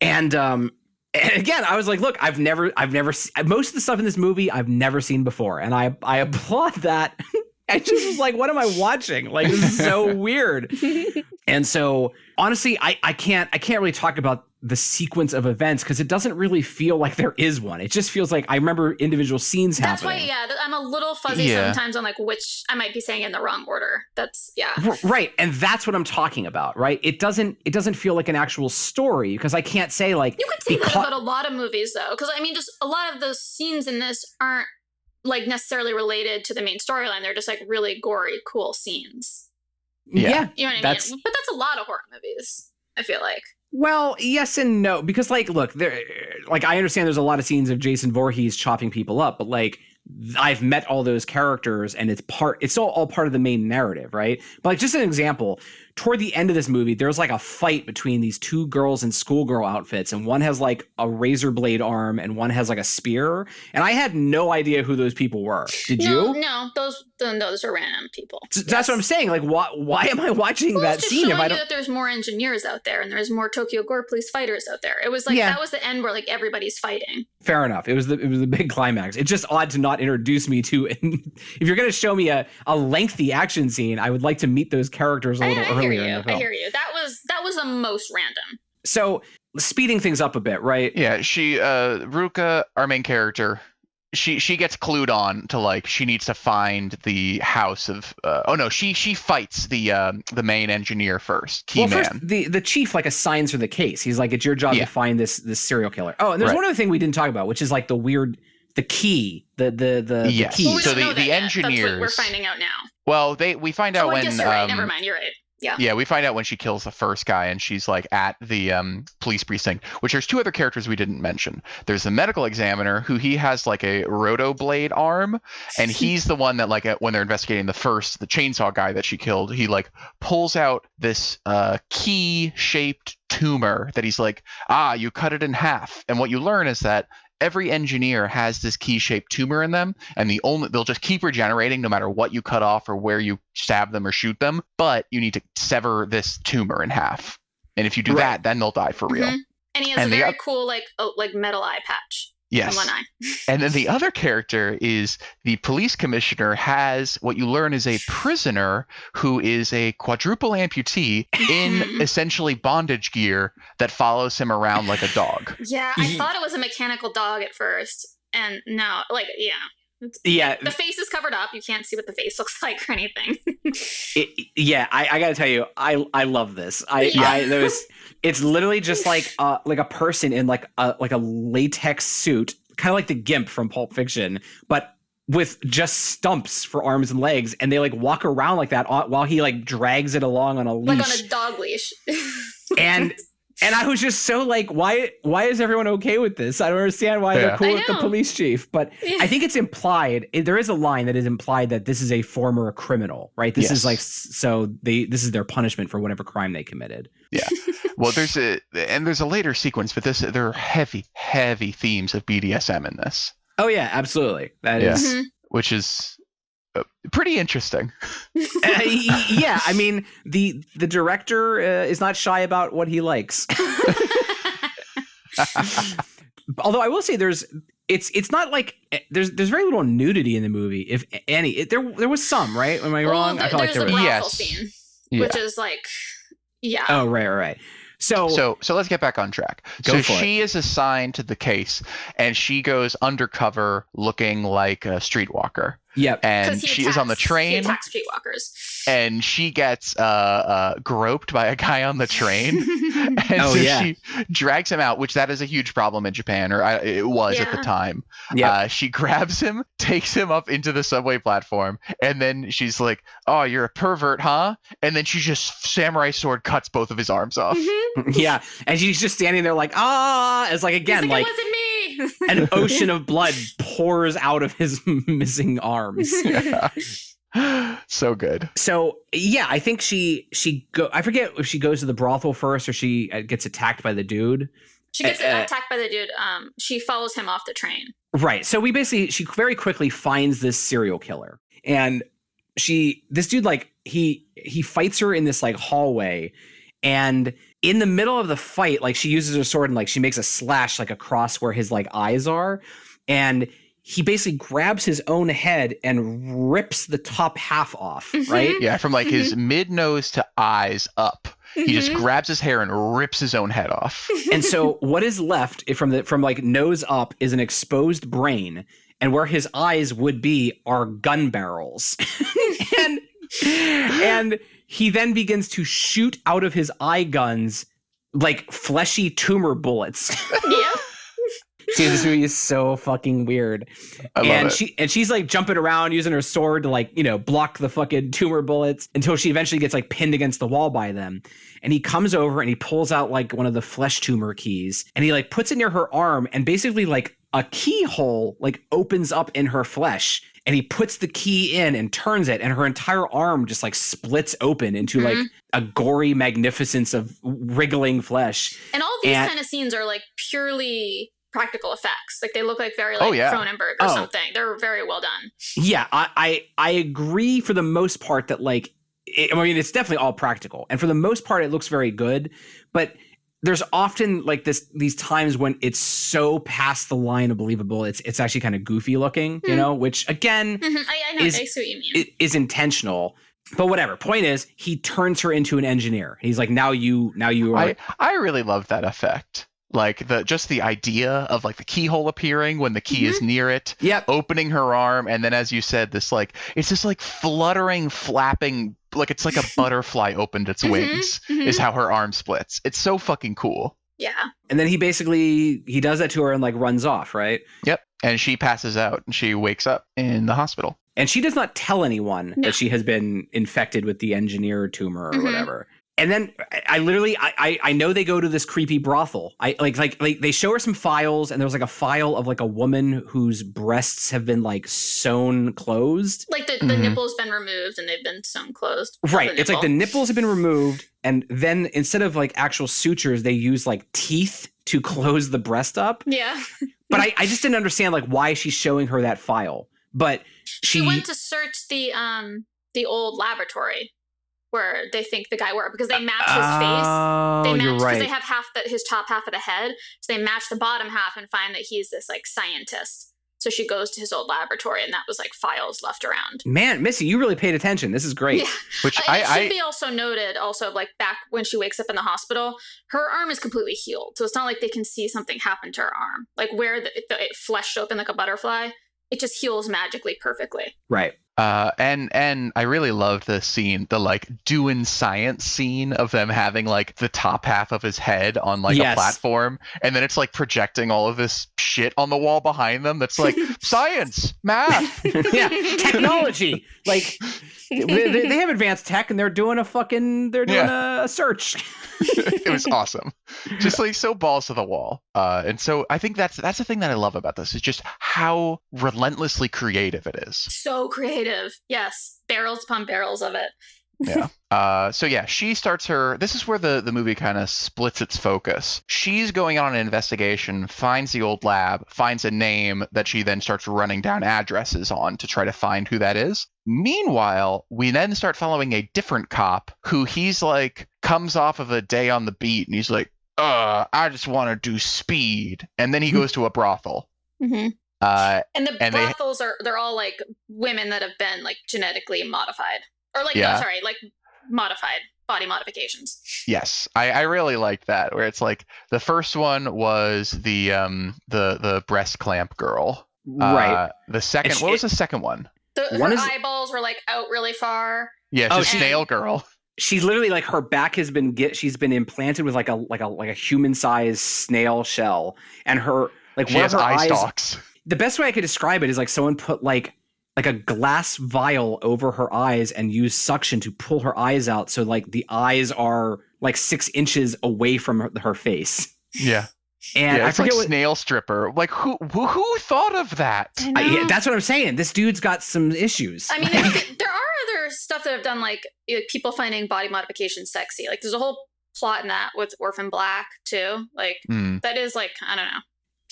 and um [laughs] and again i was like look i've never i've never most of the stuff in this movie i've never seen before. And i i applaud that i just was like what am i watching like this is so [laughs] weird [laughs] and so honestly i i can't i can't really talk about the sequence of events because it doesn't really feel like there is one it just feels like i remember individual scenes happening. That's why, yeah, I'm a little fuzzy Yeah. sometimes on like which I might be saying in the wrong order. That's yeah. Right and that's what i'm talking about right it doesn't it doesn't feel like an actual story because i can't say like You could say that about a lot of movies though, because I mean, just a lot of those scenes in this aren't like necessarily related to the main storyline. They're just like really gory, cool scenes. Yeah. yeah You know what I That's- mean? But that's a lot of horror movies. I feel like. Well, yes and no, because like, look, there, like I understand there's a lot of scenes of Jason Voorhees chopping people up, but like I've met all those characters and it's part, it's all, all part of the main narrative, right? But like just an example, toward the end of this movie, there's like a fight between these two girls in schoolgirl outfits, and one has like a razor blade arm and one has like a spear, and I had no idea who those people were. Did no, you? no, those th- those are random people. S- That's what I'm saying. Like, why? Why am I watching Well, that just scene if I you don't? that there's more engineers out there and there's more Tokyo Gore police fighters out there. It was like Yeah. that was the end where like everybody's fighting. Fair enough. It was the it was the big climax. It's just odd to not introduce me to. [laughs] if you're going to show me a, a lengthy action scene, I would like to meet those characters a little I hear earlier you. in the I hear you. That was that was the most random. So speeding things up a bit, right? Yeah, she uh Ruka, our main character, she she gets clued on to like she needs to find the house of uh, oh no, she she fights the um the main engineer first, Key well, Man. first the the chief like assigns her the case. He's like, it's your job Yeah. to find this this serial killer. Oh, and there's Right. one other thing we didn't talk about, which is like the weird the key, the the the, Yes. the key. Well, we So the- know the yet. That's what we're finding out now. well, they we find out oh, I when guess you're right. um, Never mind. You're right. Yeah. Yeah, we find out when she kills the first guy and she's like at the um, police precinct, which there's two other characters we didn't mention. There's the medical examiner who he has like a roto blade arm and [laughs] he's the one that like when they're investigating the first the chainsaw guy that she killed, he like pulls out this uh, key shaped tumor that he's like, "Ah, you cut it in half." And what you learn is that every engineer has this key-shaped tumor in them and the only they'll just keep regenerating no matter what you cut off or where you stab them or shoot them but you need to sever this tumor in half and if you do Right. that then they'll die for real Mhm. And he has And a very cool like oh, like metal eye patch. Yes. One eye. [laughs] And then the other character is the police commissioner has what you learn is a prisoner who is a quadruple amputee in mm-hmm. essentially bondage gear that follows him around like a dog. Yeah, I mm-hmm. thought it was a mechanical dog at first, and no, like yeah, Yeah, the face is covered up. You can't see what the face looks [laughs] like or anything. it, yeah. I, I gotta tell you, I I love this. I Yeah. I there's [laughs] it's literally just like uh like a person in like a like a latex suit, kind of like the Gimp from Pulp Fiction, but with just stumps for arms and legs, and they like walk around like that uh, while he like drags it along on a leash. like on a dog leash. [laughs] and and I was just so like, why why is everyone okay with this? I don't understand why Yeah. they're cool with the police chief. But Yeah. I think it's implied. it- There is a line that is implied that this is a former criminal, right? This Yes. is like so they this is their punishment for whatever crime they committed. Yeah. [laughs] well, there's a and there's a later sequence, but this there are heavy, heavy themes of BDSM in this, Oh yeah, absolutely. That Yeah. is Mhm. which is pretty interesting. [laughs] Uh, yeah. I mean the the director uh, is not shy about what he likes. [laughs] Although I will say there's it's it's not like eh, there's there's very little nudity in the movie, if any. It, there there was some, right? Am I Well, wrong? I there- felt like there the was. Yes. scene, Yeah. which is like, yeah. Oh right, right, right. So, So so let's get back on track. So she is assigned to the case, and she goes undercover, looking like a streetwalker, yep. And he she is on the train. He train. attacks streetwalkers. and she gets uh, uh, groped by a guy on the train. [laughs] and Oh, so yeah. she drags him out, which that is a huge problem in Japan, or I, it was at the time. Yep. Uh, she grabs him, [laughs] takes him up into the subway platform, and then she's like, "Oh, you're a pervert, huh?" And then she just samurai sword cuts both of his arms off. Mhm. [laughs] yeah, and she's just standing there like ah, as like He's again like, like it wasn't me. An [laughs] ocean of blood pours out of his [laughs] missing arms. [laughs] [gasps] so good. So yeah, I think she she go. I forget if she goes to the brothel first or she uh, gets attacked by the dude. She gets Uh, uh, attacked by the dude. Um, she follows him off the train. Right. So we basically she very quickly finds this serial killer. And she this dude like he he fights her in this like hallway and in the middle of the fight like she uses her sword and like she makes a slash like across where his like eyes are and he basically grabs his own head and rips the top half off, Mhm. right? Yeah, from like his mid nose to eyes up. He just Mhm. grabs his hair and rips his own head off. and so what is left from the from like nose up is an exposed brain and where his eyes would be are gun barrels [laughs] and and he then begins to shoot out of his eye guns like fleshy tumor bullets [laughs] yeah. dude this movie is so fucking weird I love and it. she and she's like jumping around using her sword to like you know block the fucking tumor bullets until she eventually gets like pinned against the wall by them and he comes over and he pulls out like one of the flesh tumor keys and he like puts it near her arm and basically like a keyhole like opens up in her flesh and he puts the key in and turns it and her entire arm just like splits open into like Mhm. a gory magnificence of wriggling flesh And all these And- kind of scenes are like purely practical effects. Like they look like very like Oh, yeah. Cronenberg or Oh. something. They're very well done. Yeah, I, I I agree for the most part that like it, I mean it's definitely all practical, and for the most part it looks very good, but there's often like this these times when it's so past the line of believable, it's it's actually kind of goofy looking, you Hmm. know, which again Mhm. I, I know. Is- I see what you mean. i- is intentional. But whatever. Point is, he turns her into an engineer. He's like, now you, now you are. I I really love that effect. Like the just the idea of like the keyhole appearing when the key is near it, yep. opening her arm, and then as you said, this like it's this like fluttering, flapping, like it's like a [laughs] butterfly opened its Mhm, wings. mhm. Is how her arm splits. It's so fucking cool. yeah. And then he basically he does that to her and like runs off, right? Yep. And she passes out and she wakes up in the hospital. and she does not tell anyone No. that she has been infected with the engineer tumor or Mhm. whatever. And then I, I literally I, I I know they go to this creepy brothel. I like like like they show her some files and there's like a file of like a woman whose breasts have been like sewn closed. Like the, the Mhm. nipple's been removed and they've been sewn closed. Right. It's like the nipples have been removed and then instead of like actual sutures, they use like teeth to close the breast up. Yeah. But I, I just didn't understand like why she's showing her that file. But She, she, went to search the um the old laboratory where they think the guy wore because they match his face. Oh, They match because right. they have half the, his top half of the head, so they match the bottom half and find that he's this like scientist. So she goes to his old laboratory, and that was like files left around. Man, Missy, you really paid attention. This is great. Yeah. Which it should I, I be also noted, also like back when she wakes up in the hospital, her arm is completely healed, so it's not like they can see something happen to her arm, like where the, the, it fleshed open like a butterfly. It just heals magically perfectly. Right. Uh, and and I really loved the scene, the like doing science scene of them having like the top half of his head on like Yes. a platform, and then it's like projecting all of this shit on the wall behind them. That's like [laughs] science, math. [laughs] yeah, technology. Like they, they they have advanced tech, and they're doing a fucking they're doing a, a search. [laughs] it was awesome, just like so balls to the wall. Uh, and so I think that's that's the thing that I love about this is just how relentlessly creative it is. So creative. Yes, barrels upon barrels of it. yeah. [laughs] Uh, so yeah, she starts her. This is where the the movie kind of splits its focus. She's going on an investigation, finds the old lab, finds a name that she then starts running down addresses on to try to find who that is. Meanwhile, we then start following a different cop who he's like comes off of a day on the beat and he's like, "Uh, I just want to do speed," and then he goes to a brothel. Mm-hmm. Uh, And the And they- brothels are they're all like women that have been like genetically modified, or like Yeah. no, sorry, like modified body modifications. Yes, I, I really liked that. Where it's like the first one was the um the the breast clamp girl. right. Uh, the second, she- what was the second one? The, One her is- eyeballs were like out really far. Yeah, Oh, just she- snail girl. she's literally like her back has been get she's been implanted with like a like a like a human sized snail shell and her like She where has her eye eyes stalks. The best way i could describe it is like someone put like like a glass vial over her eyes and used suction to pull her eyes out so like the eyes are like six inches away from her, her face Yeah, and yeah. i It's like forget what snail stripper. Like who who, who thought of that? I, I, yeah, that's what i'm saying this dude's got some issues I mean, [laughs] there are other stuff that I've done like you people finding body modification sexy. Like there's a whole plot in that with Orphan Black too. Like Hmm. that is like I don't know.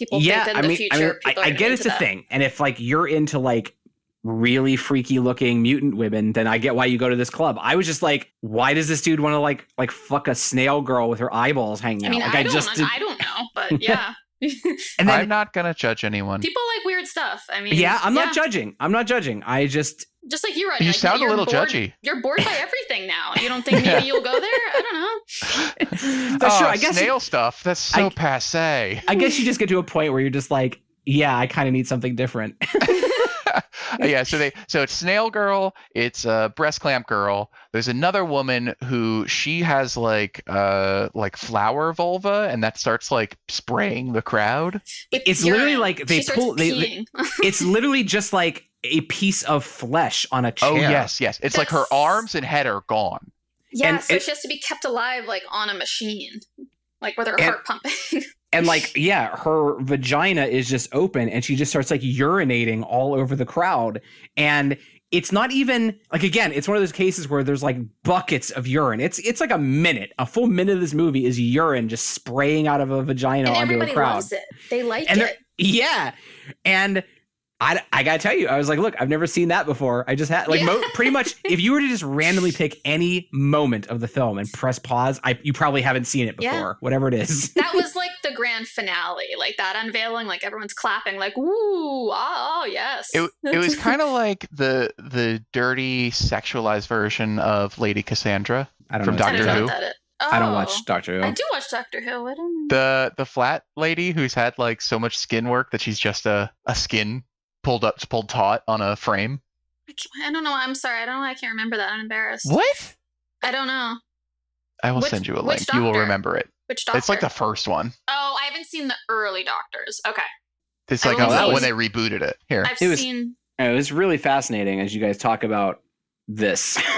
People yeah think i in the mean future. i mean people i, are I get it's a that. thing and if like you're into like really freaky looking mutant women then i get why you go to this club i was just like why does this dude want to like like fuck a snail girl with her eyeballs hanging I mean, out I, like don't, just know, I don't know, [laughs] but yeah. [laughs] and then I'm not gonna judge anyone. people like weird stuff. I mean, yeah i'm not judging i'm not judging i just Just like you, Rodney. You like, sound a little bored, judgy. You're bored by [laughs] everything now. You don't think maybe you'll go there? I don't know. [laughs] that's oh, true i guess you- snail stuff. That's so I- passe. i guess you just get to a point where you're just like yeah i kind of need something different [laughs] yeah, so they so it's snail girl, it's uh, breast clamp girl. There's another woman who she has like uh like flower vulva, and that starts like spraying the crowd. With It's literally like they pull- they- they- it's literally just like a piece of flesh on a oh, chair Oh yes, yes. It's like her arms and head are gone. yeah, and so it- she has to be kept alive like on a machine, like with her And- heart pumping. [laughs] and like yeah her vagina is just open and she just starts like urinating all over the crowd and it's not even like again it's one of those cases where there's like buckets of urine it's it's like a minute a full minute of this movie is urine just spraying out of a vagina and onto everybody a crowd loves it. They like And it. yeah and I, I gotta tell you, I was like, look, I've never seen that before. I just had like Yeah. mo- [laughs] pretty much. If you were to just randomly pick any moment of the film and press pause, I you probably haven't seen it before. Yeah. Whatever it is. That [laughs] was like the grand finale, like that unveiling, like everyone's clapping, like "Ooh, oh, oh yes." It it was [laughs] kind of like the the dirty sexualized version of Lady Cassandra. I don't From know. I Doctor don't Who? what that is. I don't Oh. watch Doctor Who. I do watch Doctor Who. I don't know. The the flat lady who's had like so much skin work that she's just a, a skin pulled up pulled taut on a frame. I, I don't know. I'm sorry. I don't know. I can't remember that. I'm embarrassed. What? I don't know. I will Which- send you a link. You will remember it. Which doctor? It's like the first one. Oh, I haven't seen the early Doctors. Okay. It's like only uh, seen- when they rebooted it. Here. I've It was- seen. It was really fascinating as you guys talk about this. [laughs]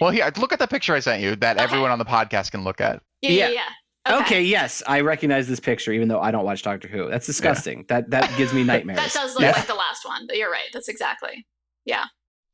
Well, here, look at the picture I sent you that Okay. everyone on the podcast can look at. yeah, yeah, Yeah. yeah. Okay. yes, I recognize this picture, even though I don't watch Doctor Who. That's disgusting. That that gives me [laughs] nightmares. That does look Yeah. like the last one. But you're right. That's exactly. Yeah.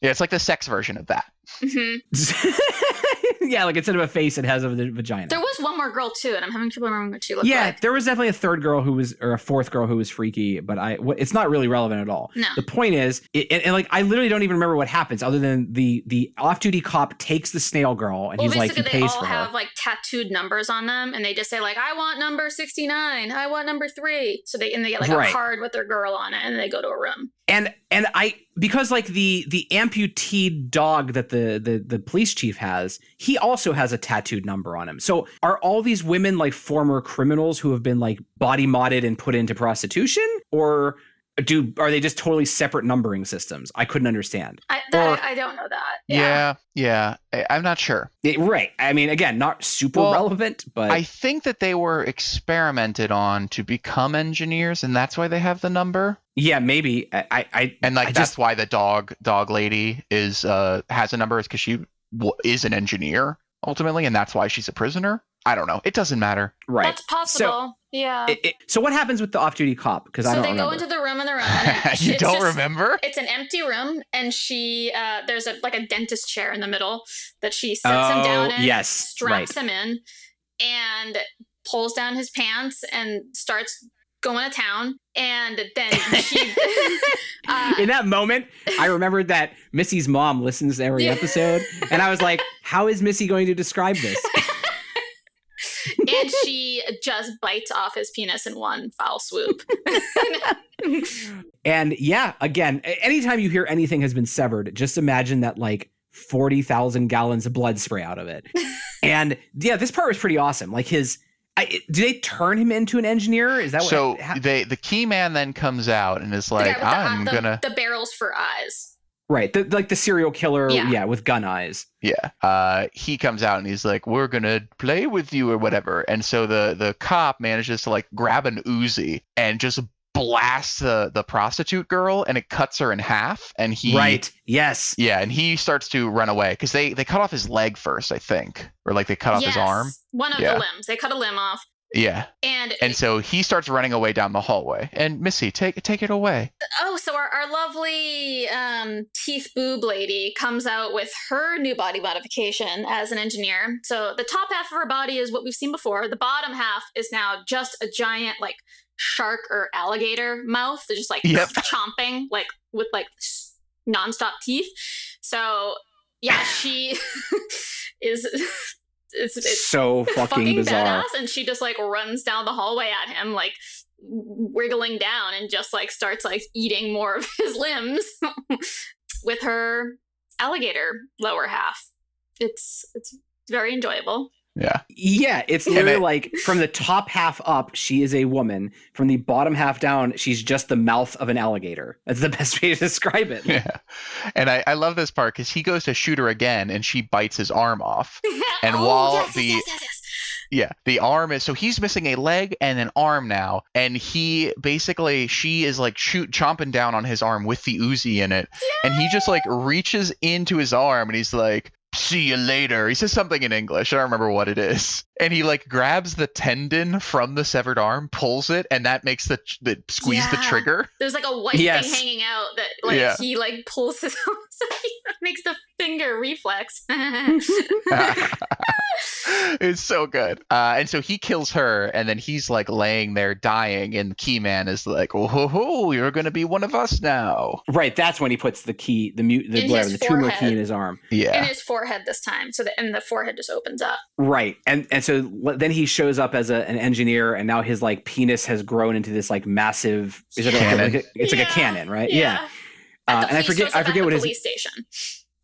Yeah, it's like the sex version of that. Hmm [laughs] yeah, like instead of a face, it has a vagina. There was one more girl too, and I'm having trouble remembering what she looked yeah, like. Yeah, there was definitely a third girl who was, or a fourth girl who was freaky, but I, it's not really relevant at all. No. The point is, it, and, and, like I literally don't even remember what happens, other than the the off duty cop takes the snail girl and Well, he's like he basically, they pays all for have her. like tattooed numbers on them, and they just say like, "I want number sixty-nine. I want number three. So they and they get like Right. a card with their girl on it, and they go to a room. and and I because like the the amputee dog that the the the police chief has, he also has a tattooed number on him. So are all these women like former criminals who have been like body modded and put into prostitution, or do are they just totally separate numbering systems? I couldn't understand. I that, Or- I, I don't know that. Yeah, yeah. I, I'm not sure. It- right. I mean, again, not super Well, relevant, but I think that they were experimented on to become engineers, and that's why they have the number. yeah, maybe. I I, I And like I that's just- why the dog dog lady is uh has a number is because she w- is an engineer ultimately, and that's why she's a prisoner. I don't know. It doesn't matter. right. That's possible. yeah. It- it- so what happens with the off-duty cop? Because I don't they remember. go into the room in the [laughs] room. And it- you it's don't just- remember? It's an empty room, and she uh, there's a like a dentist chair in the middle that she sets him Oh, down in, yes, straps him in, and pulls down his pants and starts going to town. And then she, [laughs] [laughs] uh, in that moment, I remembered that Missy's mom listens to every episode, and I was like, "How is Missy going to describe this?" And she just bites off his penis in one foul swoop. [laughs] And yeah, again, anytime you hear anything has been severed, just imagine that like forty thousand gallons of blood spray out of it. [laughs] and yeah, this part was pretty awesome. Like his, I, do they turn him into an engineer? Is that so what? ha- they the key man then comes out and is like, guy the, I'm the, gonna the barrels for eyes. Right, the, like the serial killer, Yeah. yeah. with gun eyes. Yeah. Uh, he comes out and he's like, "We're gonna play with you or whatever." And so the the cop manages to like grab an Uzi and just blast the the prostitute girl, and it cuts her in half. And he right. Yes. Yeah, and he starts to run away because they they cut off his leg first, I think, or like they cut off his arm. One of Yeah. the limbs. They cut a limb off. Yeah, And, and so he starts running away down the hallway. And Missy, take take it away. oh, so our, our lovely um, teeth boob lady comes out with her new body modification as an engineer. So the top half of her body is what we've seen before. The bottom half is now just a giant like shark or alligator mouth. They're just like Yep. [laughs] chomping like with like nonstop teeth. So yeah, she [laughs] is. It's, it's so fucking, fucking bizarre. badass. And she just like runs down the hallway at him like wriggling down and just like starts like eating more of [laughs] his limbs [laughs] with her alligator lower half. It's it's very enjoyable Yeah, Yeah, it's literally it- like from the top half up, she is a woman. From the bottom half down, she's just the mouth of an alligator. That's the [laughs] best way to describe it. yeah. And I I love this part because he goes to shoot her again, and she bites his arm off. [laughs] Oh, and Oh, while yes, yes, the- yes, yes, yes. Yeah, the arm is so he's missing a leg and an arm now, and he basically she is like shoot chomping down on his arm with the Uzi in it, and he just like reaches into his arm and he's like, "See you later." He says something in English. I don't remember what it is, and he like grabs the tendon from the severed arm, pulls it, and that makes the the squeeze the trigger. there's like a white Yes. thing hanging out that like Yeah. he like pulls his [laughs] so he makes the finger reflex [laughs] [laughs] it's so good. Uh, and so he kills her, and then he's like laying there dying, and Keyman is like, "Oh, ho, ho, you're gonna be one of us now." Right, that's when he puts the key, the mute, the In whatever, the tumor key in his arm. Yeah. in his forehead this time so that and the forehead just opens up Right, and and so then he shows up as a, an engineer, and now his like penis has grown into this like massive. Is it like, a- Cannon. like a, it's like a cannon, right? Yeah. At Uh, and I forget, I forget the what his police station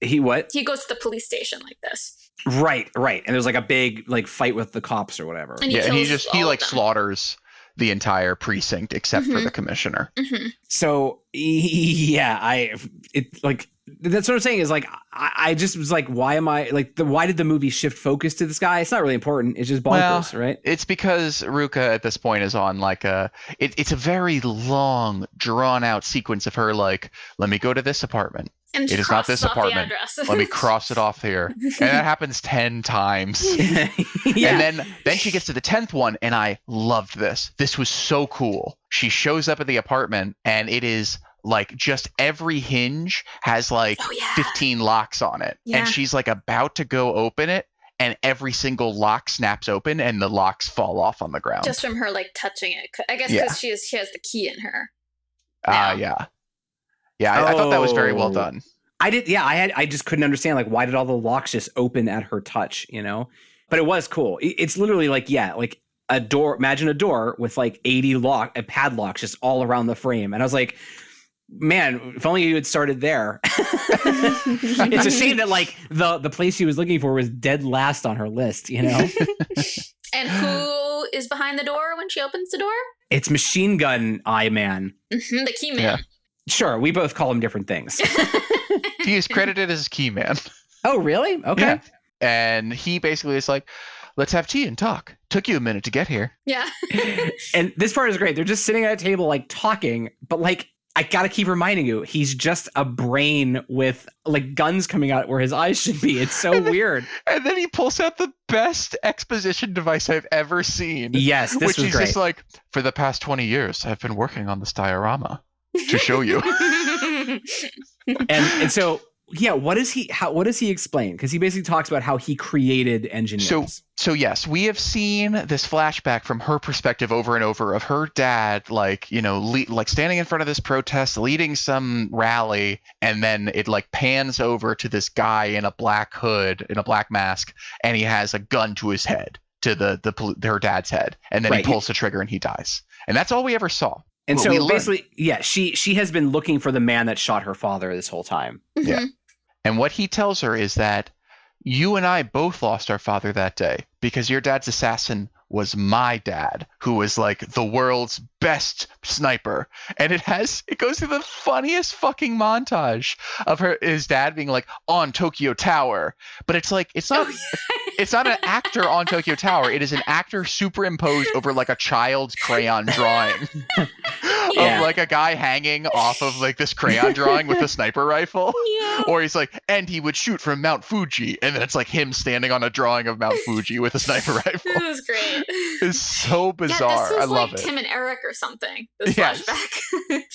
he what? he goes to the police station like this Right, right, and there's like a big like fight with the cops or whatever. And he yeah, and he just he all of like them. slaughters the entire precinct except for Mhm. the commissioner. Mhm. So [laughs] yeah, I it like that's what I'm saying is like I, I just was like, why am I like the why did the movie shift focus to this guy? It's not really important. It's just bonkers, right? It's because Ruka at this point is on like a it, it's a very long, drawn out sequence of her like, let me go to this apartment. And It is not this crosses off the apartment. Let me cross it off here. And that [laughs] happens ten times. [laughs] yeah. And then then she gets to the tenth one, and I loved this. This was so cool. She shows up at the apartment, and it is like just every hinge has like Oh yeah. 15 locks on it. Yeah. And she's like about to go open it and every single lock snaps open and the locks fall off on the ground. Just from her like touching it. I guess Yeah. because she is she has the key in her. Ah, now. yeah. Yeah, I, I thought that was very well Oh. done. I did, yeah. I had, I just couldn't understand like why did all the locks just open at her touch, you know? But it was cool. It's literally like yeah, like a door. Imagine a door with like eighty lock, uh, padlocks just all around the frame, and I was like, man, if only you had started there. [laughs] it's a shame that like the the place she was looking for was dead last on her list. You know, [laughs] And who is behind the door when she opens the door? it's Machine Gun Eye Man. Mhm, the key man. Yeah. Sure, we both call him different things. [laughs] He is credited as key man. oh, really? Okay. Yeah. And he basically is like, let's have tea and talk. Took you a minute to get here. Yeah. [laughs] and this part is great. They're just sitting at a table, like talking, but like I gotta keep reminding you, he's just a brain with like guns coming out where his eyes should be. It's so [laughs] weird. And then he pulls out the best exposition device I've ever seen. Yes, this which was is great. just like, for the past 20 years, I've been working on this diorama to show you. [laughs] and and so yeah, what does he how what does he explain? Because he basically talks about how he created engineers. So so yes, we have seen this flashback from her perspective over and over of her dad, like you know, le- like standing in front of this protest, leading some rally, and then it like pans over to this guy in a black hood, in a black mask, and he has a gun to his head, to the the her dad's head, and then Right. he pulls the trigger and he dies, and that's all we ever saw. And what so we learned. basically, yeah, she she has been looking for the man that shot her father this whole time. Yeah. Mhm. And what he tells her is that you and I both lost our father that day because your dad's assassin was my dad, who was like the world's best sniper. And it has it goes through the funniest fucking montage of her his dad being like on Tokyo Tower. But it's like it's not oh, it's not an actor on Tokyo Tower. It is an actor superimposed over like a child's crayon drawing. [laughs] Yeah. Of like a guy hanging off of like this crayon drawing with a sniper rifle. Yeah. Or he's like, and he would shoot from Mount Fuji, and then it's like him standing on a drawing of Mount Fuji with a sniper [laughs] rifle. It was great. It's so [laughs] Yeah, bizarre. this was I love like it. Tim and Eric or something. This Yes. flashback. [laughs]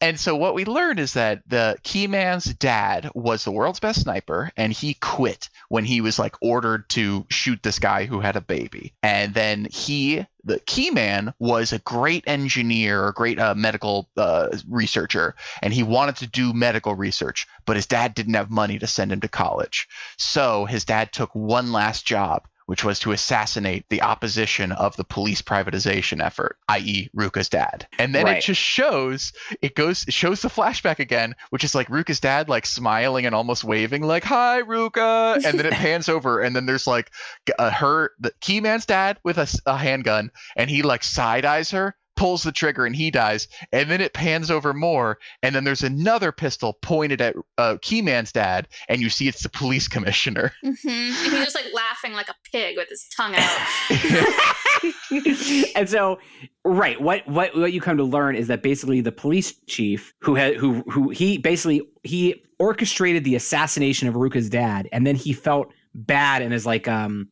And so what we learned is that the Keyman's dad was the world's best sniper, and he quit when he was like ordered to shoot this guy who had a baby. And then he, the Keyman, was a great engineer, a great uh, medical uh, researcher, and he wanted to do medical research, but his dad didn't have money to send him to college. So his dad took one last job. Which was to assassinate the opposition of the police privatization effort, i.e., Ruka's dad. And then Right. it just shows it goes it shows the flashback again which is like ruka's dad like smiling and almost waving like hi ruka and then it [laughs] pans over and then there's like uh, her the keyman's dad with a, a handgun and he like side eyes her pulls the trigger and he dies and then it pans over more and then there's another pistol pointed at uh, keyman's dad and you see it's the police commissioner [laughs] hmm And he's just like laughing like a pig with his tongue out. [laughs] [laughs] and so right what what what you come to learn is that basically the police chief who had who who he basically he orchestrated the assassination of Ruka's dad and then he felt bad and as like um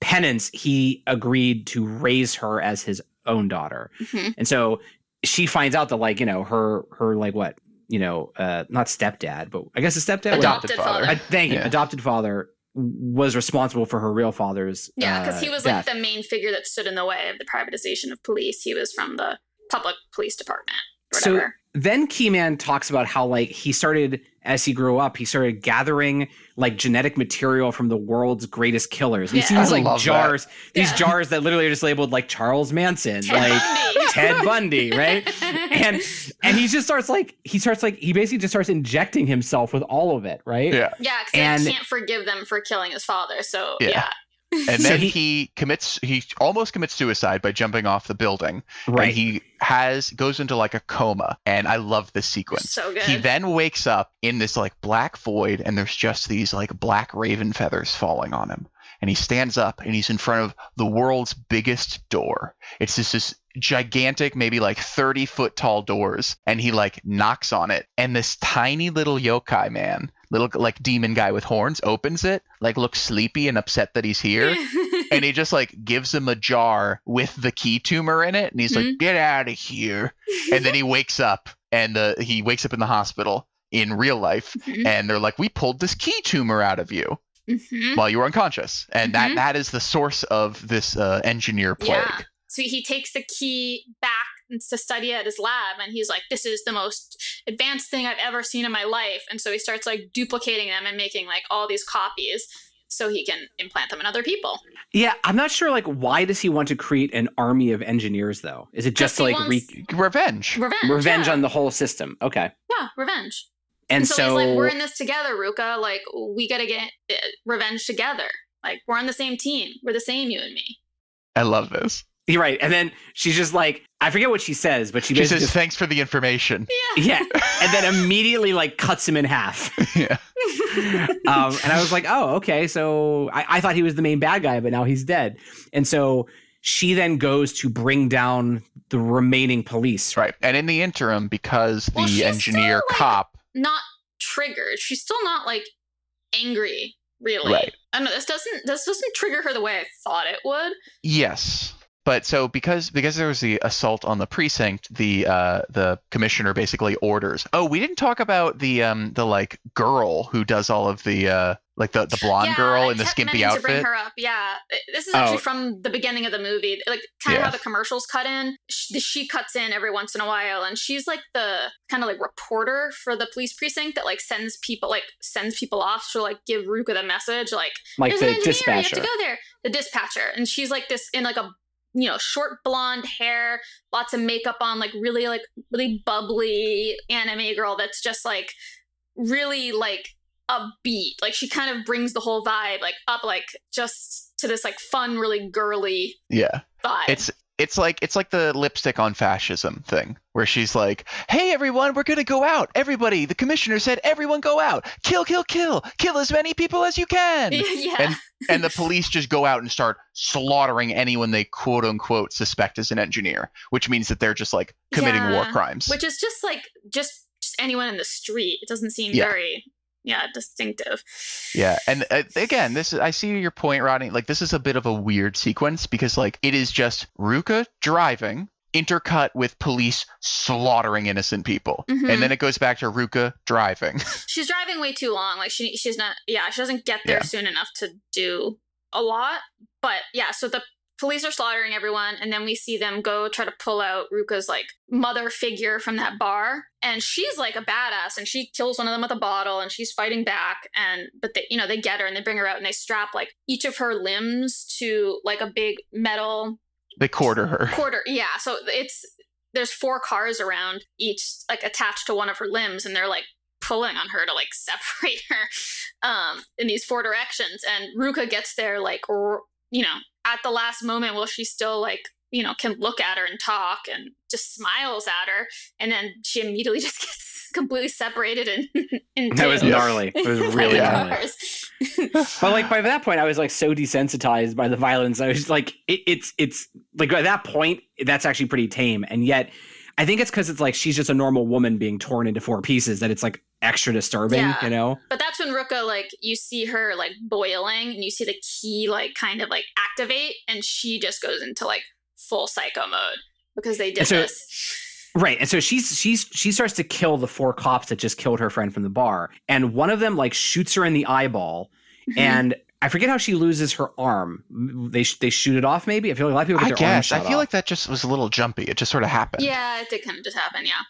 penance he agreed to raise her as his own daughter Mhm. and so she finds out that like you know her her like what you know uh not stepdad but i guess a stepdad Adopted Adopted father. father. uh, thank you Yeah. adopted father was responsible for her real father's Yeah, because uh, he was death. like the main figure that stood in the way of the privatization of police. He was from the public police department. or So- then Keyman talks about how like he started as he grew up, he started gathering like genetic material from the world's greatest killers. And Yeah. He sees like love that. jars, these Yeah. jars that literally are just labeled like Charles Manson, Ted like Bundy. Ted [laughs] Bundy, right? And and he just starts like he starts like he basically just starts injecting himself with all of it, right? yeah yeah, because and- he can't forgive them for killing his father. So Yeah. yeah, and So then he- he, commits he almost commits suicide by jumping off the building. Right. and he has goes into like a coma. And i love this sequence. So good. he then wakes up in this like black void and there's just these like black raven feathers falling on him. And he stands up and he's in front of the world's biggest door. It's just this gigantic maybe like 30 foot tall doors. And he like knocks on it. And this tiny little yokai man little like demon guy with horns opens it like looks sleepy and upset that he's here [laughs] and he just like gives him a jar with the key tumor in it and he's like get out of here and then he wakes up and the he wakes up in the hospital in real life, Mhm. and they're like, "We pulled this key tumor out of you Mhm. while you were unconscious," and that that is the source of this uh, engineer plague. Yeah. So he takes the key back to study at his lab, and he's like, "This is the most advanced thing I've ever seen in my life." And so he starts like duplicating them and making like all these copies, so he can implant them in other people. Yeah, I'm not sure. Like, why does he want to create an army of engineers? Though, is it just to like re- Revenge. revenge. revenge yeah. on the whole system? Okay, yeah, revenge. and, And so, so, he's like, "We're in this together, Ruka. Like, we gotta get uh, revenge together. Like, we're on the same team. We're the same, you and me." I love this. You're right. And then she's just like, I forget what she says, but she, She says, just, "Thanks for the information." Yeah. yeah, and then [laughs] immediately like cuts him in half. [laughs] yeah. [laughs] um, and I was like, oh, okay. So I, I thought he was the main bad guy, but now he's dead. And so she then goes to bring down the remaining police. Right. And in the interim, because the Well, she's engineer still, like- cop, not triggered. She's still not like angry, really. Right. I know. This doesn't this doesn't trigger her the way I thought it would. yes. But so because because there was the assault on the precinct, the uh the commissioner basically orders. Oh, we didn't talk about the um the like girl who does all of the uh like the the blonde yeah, girl in the kept skimpy meaning To bring outfit. her up, yeah. This is actually Oh. from the beginning of the movie, like kind of Yeah. how the commercials cut in. She, she cuts in every once in a while, and she's like the kind of like reporter for the police precinct that like sends people like sends people off to like give Ruka the message, like Like there's the an engineer, you have to go there. The dispatcher, and she's like this in like a you know short blonde hair, lots of makeup on, like really like really bubbly anime girl that's just like really like upbeat. Like she kind of brings the whole vibe like up like just to this like fun, really girly Yeah. vibe. It's it's like it's like the lipstick on fascism thing where she's like, "Hey everyone, we're going to go out. Everybody, the commissioner said everyone go out. Kill, kill, kill. Kill as many people as you can." [laughs] yeah. and- and the police just go out and start slaughtering anyone they quote unquote suspect as an engineer, which means that they're just like committing war crimes. which is just like just just anyone in the street. It doesn't seem Yeah. very yeah distinctive. yeah, and uh, again, this is I see your point, Rodney. Like this is a bit of a weird sequence because like it is just Ruka driving intercut with police slaughtering innocent people. Mhm. And then it goes back to Ruka driving. [laughs] she's driving way too long. Like she she's not yeah, she doesn't get there Yeah. soon enough to do a lot. But yeah, so the police are slaughtering everyone and then we see them go try to pull out Ruka's like mother figure from that bar and she's like a badass and she kills one of them with a bottle and she's fighting back and but they you know they get her and they bring her out and they strap like each of her limbs to like a big metal they quarter her. quarter yeah so it's there's four cars around each like attached to one of her limbs and they're like pulling on her to like [laughs] separate her um in these four directions and ruka gets there like r- you know at the last moment while she still like you know can look at her and talk and just smiles at her and then she immediately [laughs] just gets completely separated and [laughs] in That was gnarly. It was really [laughs] gnarly. But like by that point, I was like so desensitized by the violence. I was just like, it, it's it's like at that point, that's actually pretty tame. And yet, I think it's because it's like she's just a normal woman being torn into four pieces that it's like extra disturbing. Yeah. You know? But that's when Ruka, like, you see her, like, boiling and you see the key, like, kind of, like, activate and she just goes into, like, full psycho mode because they did so- this. Right. And so she's she's she starts to kill the four cops that just killed her friend from the bar, and one of them like shoots her in the eyeball, Mhm. and I forget how she loses her arm. They sh- they shoot it off. Maybe I feel like a lot of people get I their arm guess. I feel off. like that just was a little jumpy. It just sort of happened. yeah, it did kind of just happen. Yeah.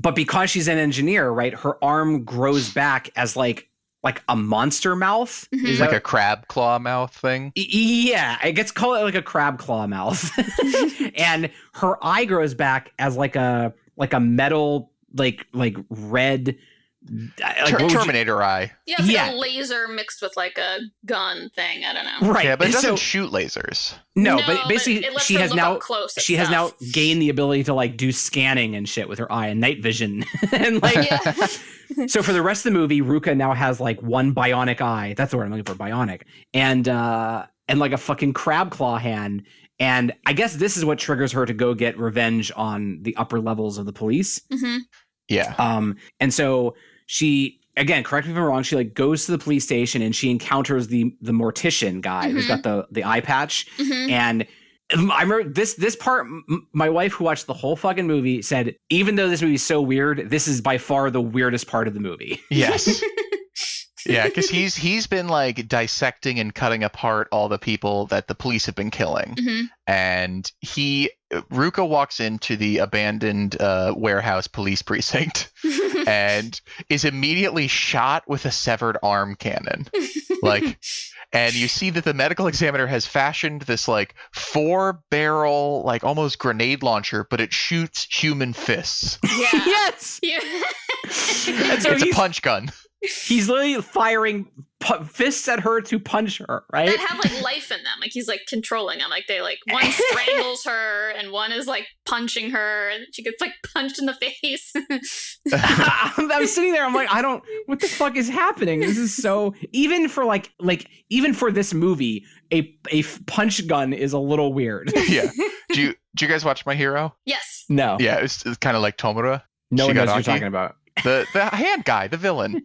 But because she's an engineer, right, her arm grows back as like like a monster mouth. Mhm. Is Like a crab claw mouth thing. Y- yeah, it gets called like a crab claw mouth, [laughs] [laughs] and her eye grows back as like a like a metal like like red. Like, Ter- what would you- Terminator eye. Yeah, it's Yeah. a laser mixed with, like, a gun thing. I don't know. right? Yeah, but it doesn't so- shoot lasers. no, No, but but basically it lets she has now close she has now gained the ability to like do scanning and shit with her eye and night vision [laughs] and like Yeah. so for the rest of the movie, Ruka now has like one bionic eye. That's the word I'm looking for, bionic, and uh, and like a fucking crab claw hand. And I guess this is what triggers her to go get revenge on the upper levels of the police. hmm Yeah. Um, and so she again, correct me if I'm wrong. She like goes to the police station and she encounters the the mortician guy who's Mhm. got the the eye patch, hmm and I remember this this part. m- My wife, who watched the whole fucking movie, said even though this movie is so weird, this is by far the weirdest part of the movie. Yes. [laughs] yeah, because he's he's been like dissecting and cutting apart all the people that the police have been killing, Mhm. and he Ruka walks into the abandoned uh, warehouse police [laughs] precinct and is immediately shot with a severed arm cannon. Like, and you see that the medical examiner has fashioned this like four barrel, like almost grenade launcher, but it shoots human fists. yeah. yes, You- And so it's a punch gun. he's literally firing pu- fists at her to punch her. Right? that have like life in them. Like he's like controlling them. Like they like one [laughs] strangles her and one is like punching her and she gets like punched in the face. [laughs] [laughs] I'm sitting there. I'm like, I don't. What the fuck is happening? This is so. Even for like, like even for this movie, a a punch gun is a little weird. yeah. Do you do you guys watch My Hero? yes. No, Yeah, it's, it's kind of like Tomura, no one knows what you're talking about. the the hand guy, the villain.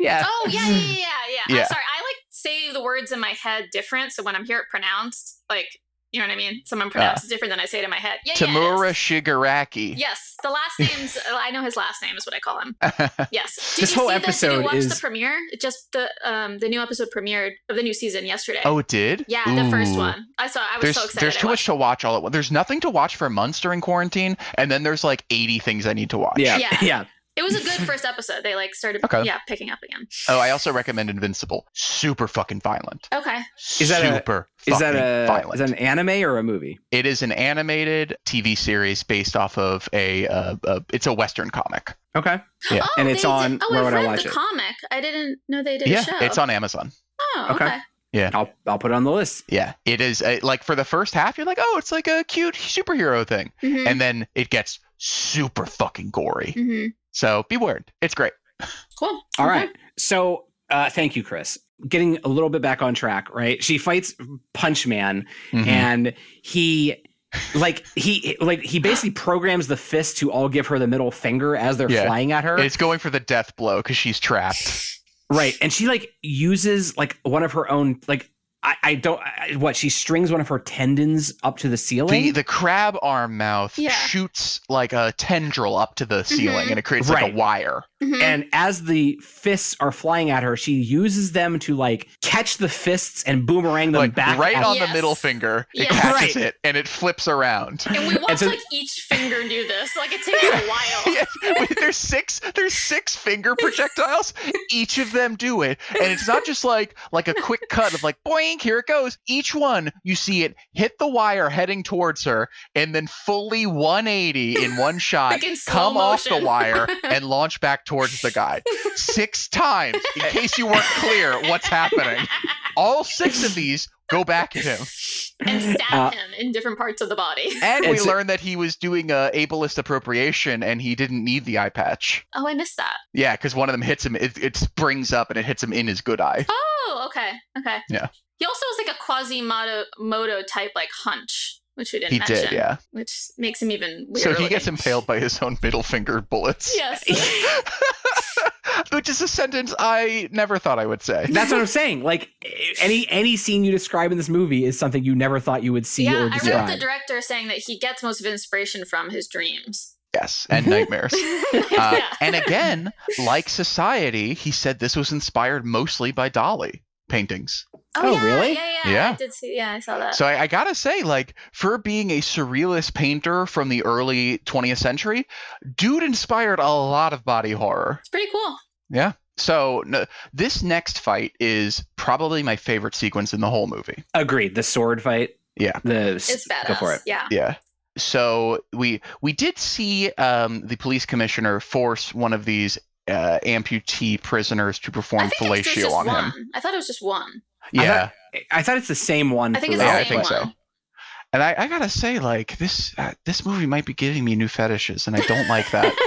yeah. Oh yeah, yeah, yeah, yeah. yeah. Yeah. I'm sorry. I like say the words in my head different. So when I'm hear it pronounced, like you know what I mean. Someone pronounces different than I say it in my head. Yeah, yeah. it Tamura is. Shigaraki. Yes, the last [laughs] name's. I know his last name is what I call him. [laughs] Yes. Did This you whole see the, Did you watch is- the premiere? It Just the um the new episode premiered of the new season yesterday. oh, it did. yeah, the first one. I saw. I was There's so excited. there's too much to watch all at once. There's nothing to watch for months during quarantine, and then there's like 80 things I need to watch. Yeah. Yeah. [laughs] Yeah. It was a good [laughs] first episode. They like started, Okay. yeah, picking up again. Oh, I also recommend Invincible. Super fucking violent. Okay. Is that a- super Is that fucking a violent? is that an anime or a movie? It is an animated TV series based off of a. Uh, uh, it's a Western comic. Okay. Yeah. Oh, And it's on- Did, oh, where I would I read watch the it? comic. I didn't know they did yeah, a show. it's on Amazon. Oh, Okay. okay. I'll I'll put it on the list. Yeah, it is. Uh, like for the first half, you're like, oh, it's like a cute superhero thing, Mhm, and then it gets super fucking gory. mhm. So be warned. It's great. Cool. All Okay. right. So uh, thank you, Chris. Getting a little bit back on track, right? She fights Punch Man, Mhm. and he like he like he basically programs the fist to all give her the middle finger as they're Yeah. flying at her. It's going for the death blow because she's trapped. Right. And she like uses like one of her own like I, I don't I, what she strings one of her tendons up to the ceiling. The the crab arm mouth Yeah. shoots like a tendril up to the ceiling, Mhm. and it creates like a wire. Mhm. and as the fists are flying at her, she uses them to like catch the fists and boomerang them like back right at on Yes. the middle finger, it Yes. catches Right. it and it flips around. And we watch so- like each finger do this. Like it takes a [laughs] while. Yeah, there's six there's six finger projectiles? Each of them do it. And it's not just like like a quick cut of like boink here it goes. Each one you see it hit the wire heading towards her and then fully 180 in one [laughs] shot Like in come off the wire [laughs] and launch back towards the guy six times in case you weren't clear what's happening. All six of these go back at him and [laughs] stab Uh, him in different parts of the body. and we It's- learned that he was doing a ableist appropriation and he didn't need the eye patch Oh, I missed that. Yeah, because one of them hits him. It, it springs up and it hits him in his good eye. Oh, okay. Okay. Yeah. He also has like a Quasimodo type like hunch, which we didn't He mention. did, yeah. Which makes him even weirder. So he gets impaled by his own middle finger bullets. Yes. [laughs] Which is a sentence I never thought I would say. That's what I'm saying. Like [laughs] any any scene you describe in this movie is something you never thought you would see yeah, or I read describe. the director saying that he gets most of inspiration from his dreams. Yes, and nightmares. [laughs] Uh, yeah. and again, like Society, he said this was inspired mostly by Dalí paintings. Oh, yeah, really? Yeah, yeah, Yeah. I did see. Yeah, I saw that. So I, I gotta say, like, for being a surrealist painter from the early 20th century, dude inspired a lot of body horror. it's pretty cool. Yeah. So no, this next fight is probably my favorite sequence in the whole movie. Agreed. The sword fight. Yeah. The It's badass. go for it. Yeah. Yeah. So we we did see um, the police commissioner force one of these uh, amputee prisoners to perform think it was just, fellatio on one. him. I thought it was just one. I Yeah, I thought it's the same one. I think it's the Yeah, throughout, I same think but- so. one. and I, I gotta say, like this uh, this movie might be giving me new fetishes, and I don't like that. [laughs]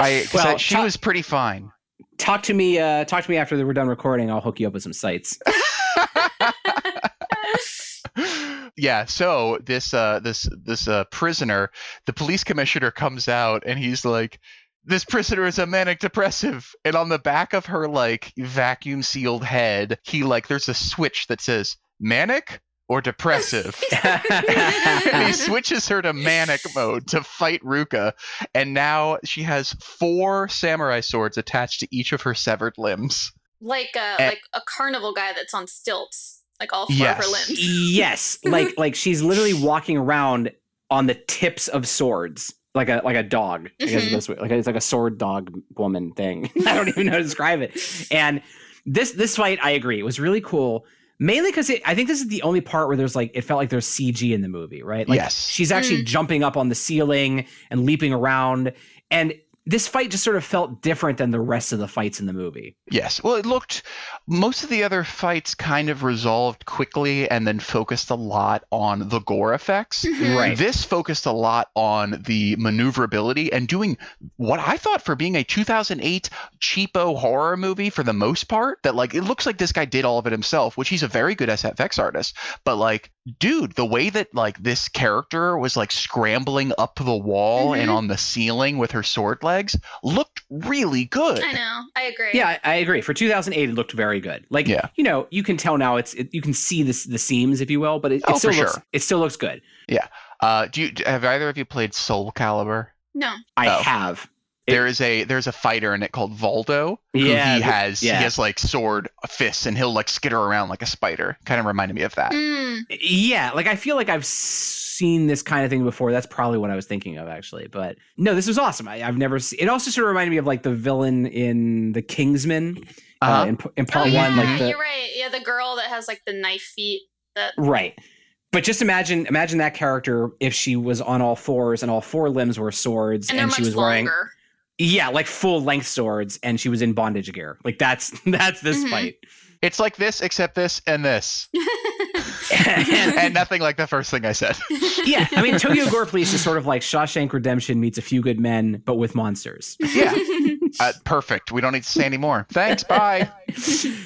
I 'cause Well, I- she ta- was pretty fine. Talk to me. Uh, talk to me after we're done recording. I'll hook you up with some sites. [laughs] yeah so this uh this this uh prisoner the police commissioner comes out and he's like this prisoner is a manic depressive and on the back of her like vacuum sealed head he like there's a switch that says manic or depressive. [laughs] [laughs] and he switches her to manic mode to fight Ruka, and now she has four samurai swords attached to each of her severed limbs. like a Eh. like a carnival guy that's on stilts, like all four of her Yes. limbs. yes, [laughs] like like she's literally walking around on the tips of swords. Like a like a dog, I guess is Mhm. the way. Like it's like a sword dog woman thing. [laughs] I don't even know how to describe it. And this this fight, I agree, was really cool. Mainly because I think this is the only part where there's like it felt like there's CG in the movie, right? Like Yes. she's actually jumping up on the ceiling and leaping around, and this fight just sort of felt different than the rest of the fights in the movie. Yes. Well, it looked. Most of the other fights kind of resolved quickly and then focused a lot on the gore effects. Mhm. Right. This focused a lot on the maneuverability and doing what I thought for being a 2008 cheapo horror movie for the most part. That like it looks like this guy did all of it himself, which he's a very good SFX artist. But like, dude, the way that like this character was like scrambling up the wall and Mhm. on the ceiling with her sword legs looked really good. I know. I agree. Yeah, I, I agree. For 2008, it looked very good. Like, Yeah. you know, you can tell now it's it, you can see this the seams, if you will, but it, it Oh, still looks sure. it still looks good. Yeah. Uh, do you have either of you played Soul Calibur? No. I Oh. have. It- there is a there's a fighter in it called Voldo. who Yeah, he has yeah. he has like sword fists and he'll like skitter around like a spider. Kind of reminded me of that. Mm. Yeah, like I feel like I've seen this kind of thing before. That's probably what I was thinking of actually. But no, this was awesome. I, I've never seen. It also sort of reminded me of like the villain in The Kingsman uh, Uh-huh. in, in Oh part yeah, one, like the you're right. Yeah, the girl that has like the knife feet. That right. But just imagine imagine that character if she was on all fours and all four limbs were swords and and, she much was wearing longer. Yeah, like full length swords, and she was in bondage gear. Like that's [laughs] that's this Mhm. fight, It's like this except this and this. [laughs] and, [laughs] and nothing like the first thing I said. yeah, I mean Tokyo Gore Police is sort of like Shawshank Redemption meets A Few Good Men, but with monsters. Yeah. Uh, perfect. We don't need to say anymore. Thanks. Bye.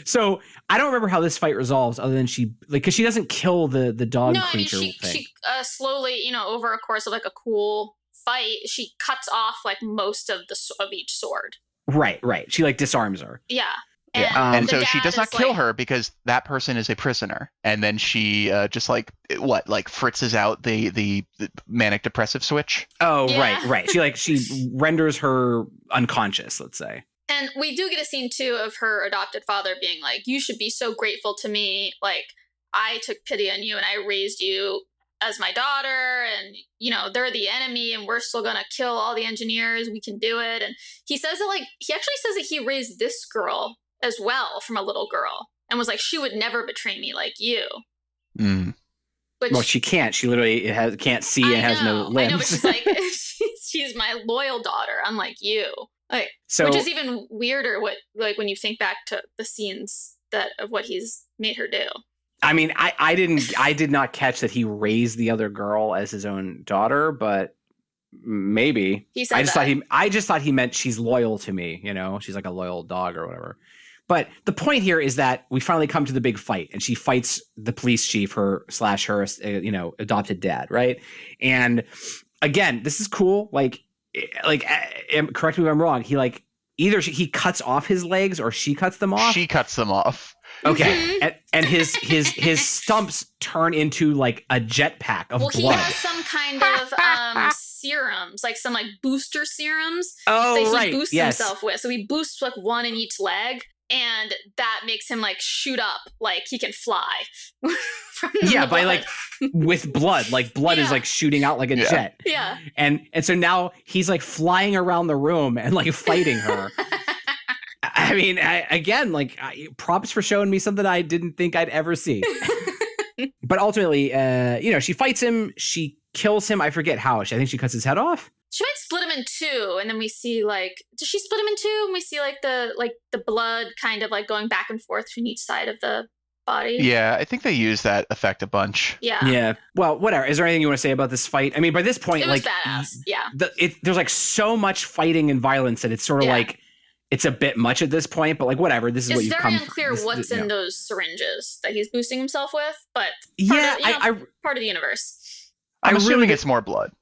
so I don't remember how this fight resolves, other than she like because she doesn't kill the the dog no, I mean creature she thing. she uh, slowly, you know, over a course of like a cool fight, she cuts off like most of the of each sword. right, right. She like disarms her. Yeah. Yeah. Um, and so she does not kill like- her because that person is a prisoner. And then she uh, just like what like fritzes out the, the the manic depressive switch. Oh, Yeah. right, right. She like she [laughs] renders her unconscious. Let's say. And we do get a scene too of her adopted father being like, "You should be so grateful to me. Like I took pity on you and I raised you as my daughter and you know, they're the enemy and we're still to kill all the engineers. We can do it." And he says that like he actually says that he raised this girl as well from a little girl and was like, "She would never betray me like you." Mm. Which Well, she can't. She literally has can't see and I has no know, limbs. I know, but she's like, [laughs] she's, she's my loyal daughter, unlike you. Like, so which is even weirder. What like when you think back to the scenes that of what he's made her do. I mean, I, I didn't I did not catch that he raised the other girl as his own daughter, but maybe. He said I just that. thought he I just thought he meant she's loyal to me, you know, she's like a loyal dog or whatever. But the point here is that we finally come to the big fight, and she fights the police chief, her slash her, uh, you know, adopted dad, right? And again, this is cool. Like, eh, like, uh, um, correct me if I'm wrong. He like either he cuts off his legs or she cuts them off. She cuts them off. Okay, Mhm. and, and his his his stumps turn into like a jetpack of well, he has some kind of um serums, like some like booster serums oh that he right, boosts yes. himself with. So he boosts like one in each leg. And that makes him like shoot up, like he can fly. [laughs] from the Yeah, by blood. like [laughs] with blood, like blood is like shooting out like a Yeah. jet, yeah. and and so now he's like flying around the room and like fighting her. [laughs] I I mean, I, again, like I, props for showing me something I didn't think I'd ever see. but ultimately, uh, you know, she fights him. She kills him. I forget how. I think she cuts his head off. She might split him in two and then we see like does she split him in two and we see like the like the blood kind of like going back and forth between each side of the body Yeah, I think they use that effect a bunch. yeah, Yeah. Well, whatever. Is there anything you want to say about this fight? I mean, by this point, it was like badass yeah the, it, there's like so much fighting and violence that it's sort of Yeah. like it's a bit much at this point. But like, whatever. This is what you've very unclear this- what's you in know. those syringes that he's boosting himself with but Yeah, of- you know, I, I, part of the universe I'm I assuming really- it's more blood.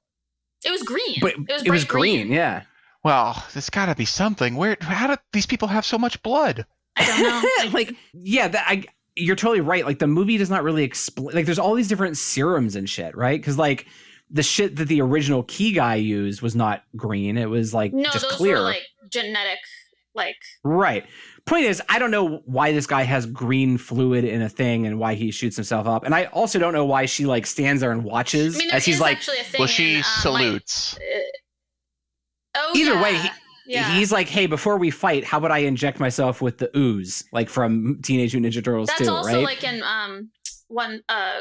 It was green but it was, bright green. Yeah. Well, there's got to be something. Where? How do these people have so much blood? i don't know [laughs] like, yeah, that I. you're totally right. Like the movie does not really explain. Like there's all these different serums and shit, right? Because like the shit that the original key guy used was not green. It was like No, just those clear. were like genetic, like right. Point is, I don't know why this guy has green fluid in a thing and why he shoots himself up. And I also don't know why she like stands there and watches I mean, there as he's is like. actually a thing. well, she in, um, salutes. Like, uh, oh, Either yeah. way, he- yeah. He's like, hey, before we fight, how about I inject myself with the ooze, like from Teenage Mutant Ninja Turtles That's 2, also right? like in um one uh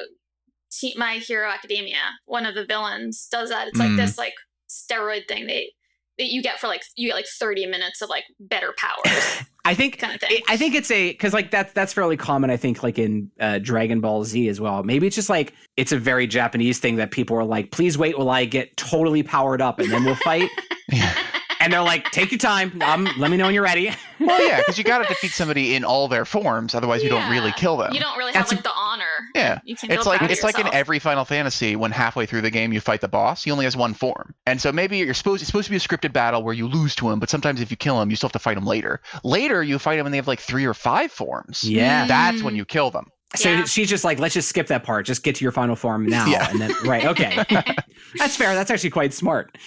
Te- My Hero Academia. One of the villains does that. It's like Mm. this like steroid thing they that you get for like you get like 30 minutes of like better powers [laughs] I think kind of thing. I think it's a because like that's that's fairly common. I think like in uh, Dragon Ball Z as well. Maybe it's just like it's a very Japanese thing that people are like, please wait while I get totally powered up and then we'll fight. [laughs] Yeah. and they're like, take your time. Um, let me know when you're ready. [laughs] Well, yeah, because you got to defeat somebody in all their forms, otherwise you don't really kill them. you don't really That's have like the honor. Yeah. You can It's like proud of it's like in every Final Fantasy when halfway through the game you fight the boss, he only has one form, and so maybe you're supposed it's supposed to be a scripted battle where you lose to him, but sometimes if you kill him, you still have to fight him later. Later you fight him and they have like three or five forms. Yeah. That's when you kill them. So Yeah. she's just like, let's just skip that part. Just get to your final form now. Yeah. And then right, okay. [laughs] That's fair. That's actually quite smart.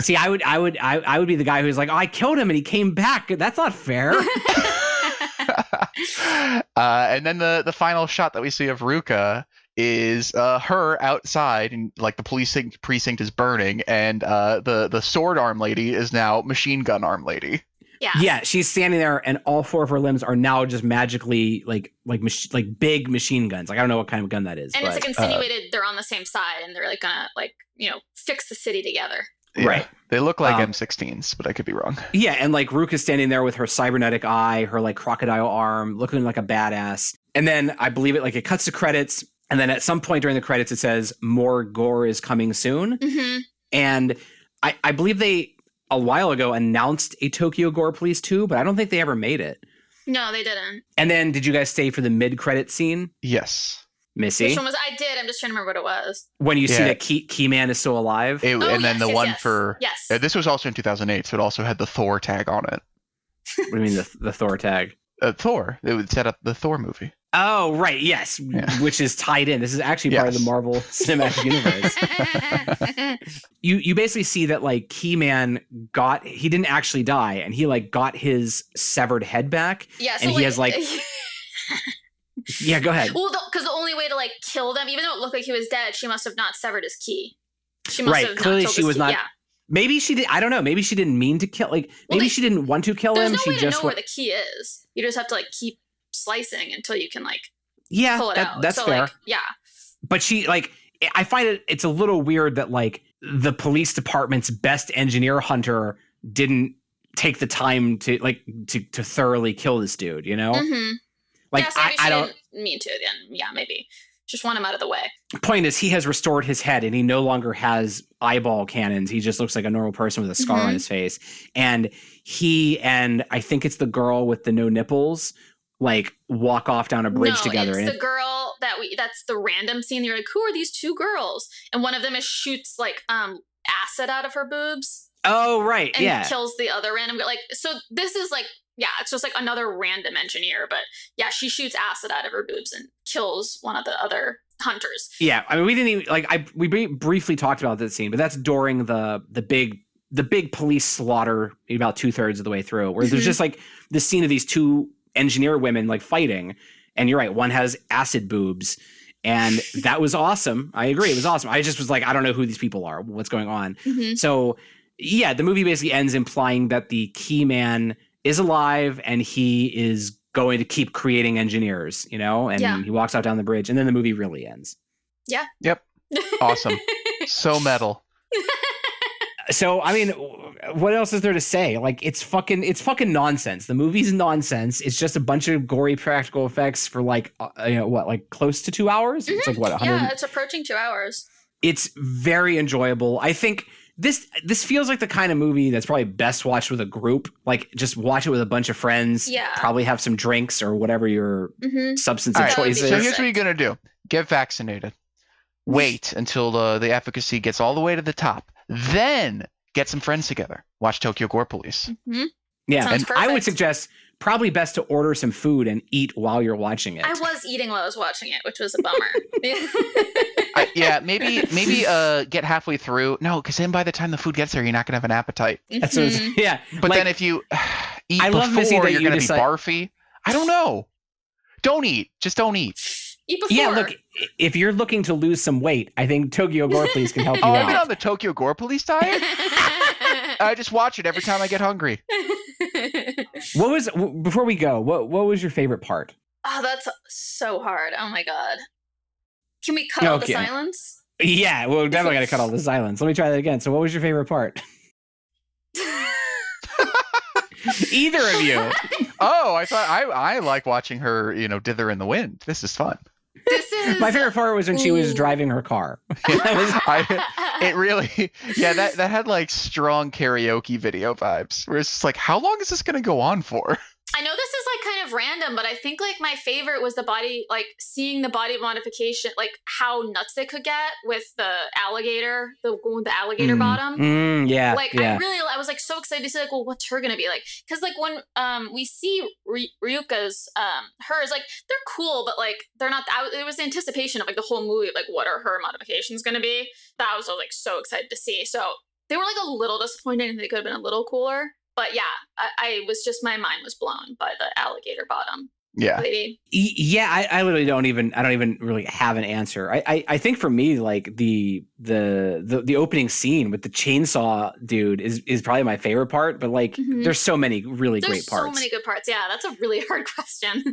See, I would I would I, I would be the guy who's like, oh, I killed him and he came back. That's not fair. [laughs] [laughs] uh, and then the the final shot that we see of Ruka is uh, her outside, and like the police precinct is burning, and uh, the the sword arm lady is now machine gun arm lady. Yeah. yeah, she's standing there and all four of her limbs are now just magically like like mach- like big machine guns. Like I don't know what kind of gun that is. And but, it's like uh, insinuated they're on the same side and they're like gonna like, you know, fix the city together. Right. They look like Um, M16s, but I could be wrong. [laughs] Yeah, and like Rook Ruka's standing there with her cybernetic eye, her like crocodile arm, looking like a badass. And then I believe it like it cuts to credits, and then at some point during the credits it says more gore is coming soon. Mm-hmm. And I, I believe they a while ago announced a Tokyo Gore Police 2, but I don't think they ever made it. No, they didn't. And then did you guys stay for the mid credit scene, Yes. Missy? Which one was I did? I'm just trying to remember what it was. when you see that Key man is still alive? It, Oh, and then yes, the yes, one yes. for Yes. uh, this was also in 2008, so it also had the Thor tag on it. what do you mean the, the Thor tag? Uh, Thor. It would set up the Thor movie. Oh, right, yes, Yeah. which is tied in. This is actually part of the Marvel [laughs] Cinematic Universe. [laughs] you you basically see that like Keyman got he didn't actually die and he like got his severed head back. yeah, so And like, he has, like- [laughs] Yeah, go ahead. well, because the, only way to like kill them, even though it looked like he was dead, she must have not severed his key. She must Right, have clearly not she was key. not- Yeah. Maybe she did I don't know, maybe she didn't mean to kill like Well, maybe they- she didn't want to kill There's him. no she way to just know wa- where the key is. You just have to like keep slicing until you can like Yeah, pull it that, out. that's so fair. like yeah. but she like I find it it's a little weird that like the police department's best engineer hunter didn't take the time to like to to thoroughly kill this dude, you know? Mm-hmm. Like yeah, so I, I don't didn't mean to then. Yeah, maybe. Just want him out of the way. point is he has restored his head and he no longer has eyeball cannons he just looks like a normal person with a scar on Mhm. his face and he and i think it's the girl with the no nipples like walk off down a bridge no, together It's the girl that we that's the random scene. You're like, who are these two girls? And one of them is shoots like um acid out of her boobs oh right and yeah kills the other random girl. Like so this is like yeah, it's just like another random engineer, but yeah, she shoots acid out of her boobs and kills one of the other hunters. yeah i mean we didn't even like i we briefly talked about that scene but that's during the the big the big police slaughter about two-thirds of the way through where there's Mhm. just like the scene of these two engineer women like fighting and you're right one has acid boobs and that was awesome i agree it was awesome i just was like i don't know who these people are what's going on Mm-hmm. so yeah the movie basically ends implying that the key man is alive and he is going to keep creating engineers you know and Yeah. he walks out down the bridge and then the movie really ends Yeah. Yep. [laughs] Awesome. So metal. [laughs] so i mean what else is there to say? Like it's fucking it's fucking nonsense. The movie's nonsense. It's just a bunch of gory practical effects for like uh, you know what like close to two hours? It's like what 100 Yeah, it's approaching two hours. it's very enjoyable. I think this this feels like the kind of movie that's probably best watched with a group. Like just watch it with a bunch of friends Yeah. probably have some drinks or whatever your Mm-hmm. substance All of right, choice That would So here's what you're gonna do: get vaccinated. Wait until the the efficacy gets all the way to the top. Then get some friends together. Watch Tokyo Gore Police. Mm-hmm. yeah Sounds and i would suggest probably best to order some food and eat while you're watching it. I was eating while I was watching it, which was a bummer. [laughs] I, yeah, maybe maybe uh get halfway through. No, because then by the time the food gets there, you're not gonna have an appetite. That's what it's- [laughs] yeah. But like, then if you [sighs] eat I love, before, that you're you gonna decide- be barfy. I don't know. Don't eat. Just don't eat. Eat before. yeah, look, i- if you're looking to lose some weight, I think Tokyo Gore Police can help [laughs] oh, you Oh, I've been on the Tokyo Gore Police diet. [laughs] I just watch it every time I get hungry. [laughs] What was before we go? What what was your favorite part? oh, that's so hard. Oh my god. Can we cut out the silence? Yeah, well, we're definitely got to cut all the silence. Let me try that again. So, what was your favorite part? Either of you. Oh, I thought I I like watching her, you know, dither in the wind. This is fun. This is My favorite part was when she was driving her car. [laughs] [laughs] [laughs] I it really yeah that that had like strong karaoke video vibes. Where it's just like, how long is this gonna go on for? I know this is like kind of random, but I think like my favorite was the body, like seeing the body modification, like how nuts they could get with the alligator, the one with the alligator Mm, bottom. mm, yeah, like I really, I was like so excited to see like, well, what's her gonna be like? Because like when um we see Ry- Ryuka's um hers, like they're cool, but like they're not. I, it was the anticipation of like the whole movie, like what are her modifications gonna be? That I was like so excited to see. So they were like a little disappointed, and they could have been a little cooler. But yeah, I, I was just my mind was blown by the alligator bottom Yeah. lady. Y- yeah I, I literally don't even i don't even really have an answer I, I i think for me like the the the, the opening scene with the chainsaw dude is is probably my favorite part but like Mhm. there's so many really There's great parts so many good parts. Yeah, that's a really [laughs] hard question.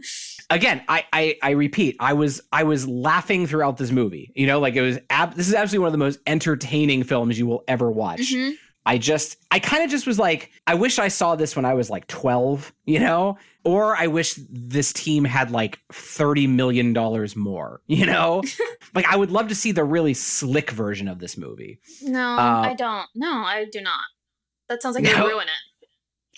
again I, I i repeat i was i was laughing throughout this movie you know like it was ab- this is absolutely one of the most entertaining films you will ever watch Mhm. I just, I kind of just was like, I wish I saw this when I was like 12, you know? Or I wish this team had like $30 million more, [laughs] you know? [laughs] like, I would love to see the really slick version of this movie. No, Uh, I don't. No, I do not. That sounds like No. you ruin it.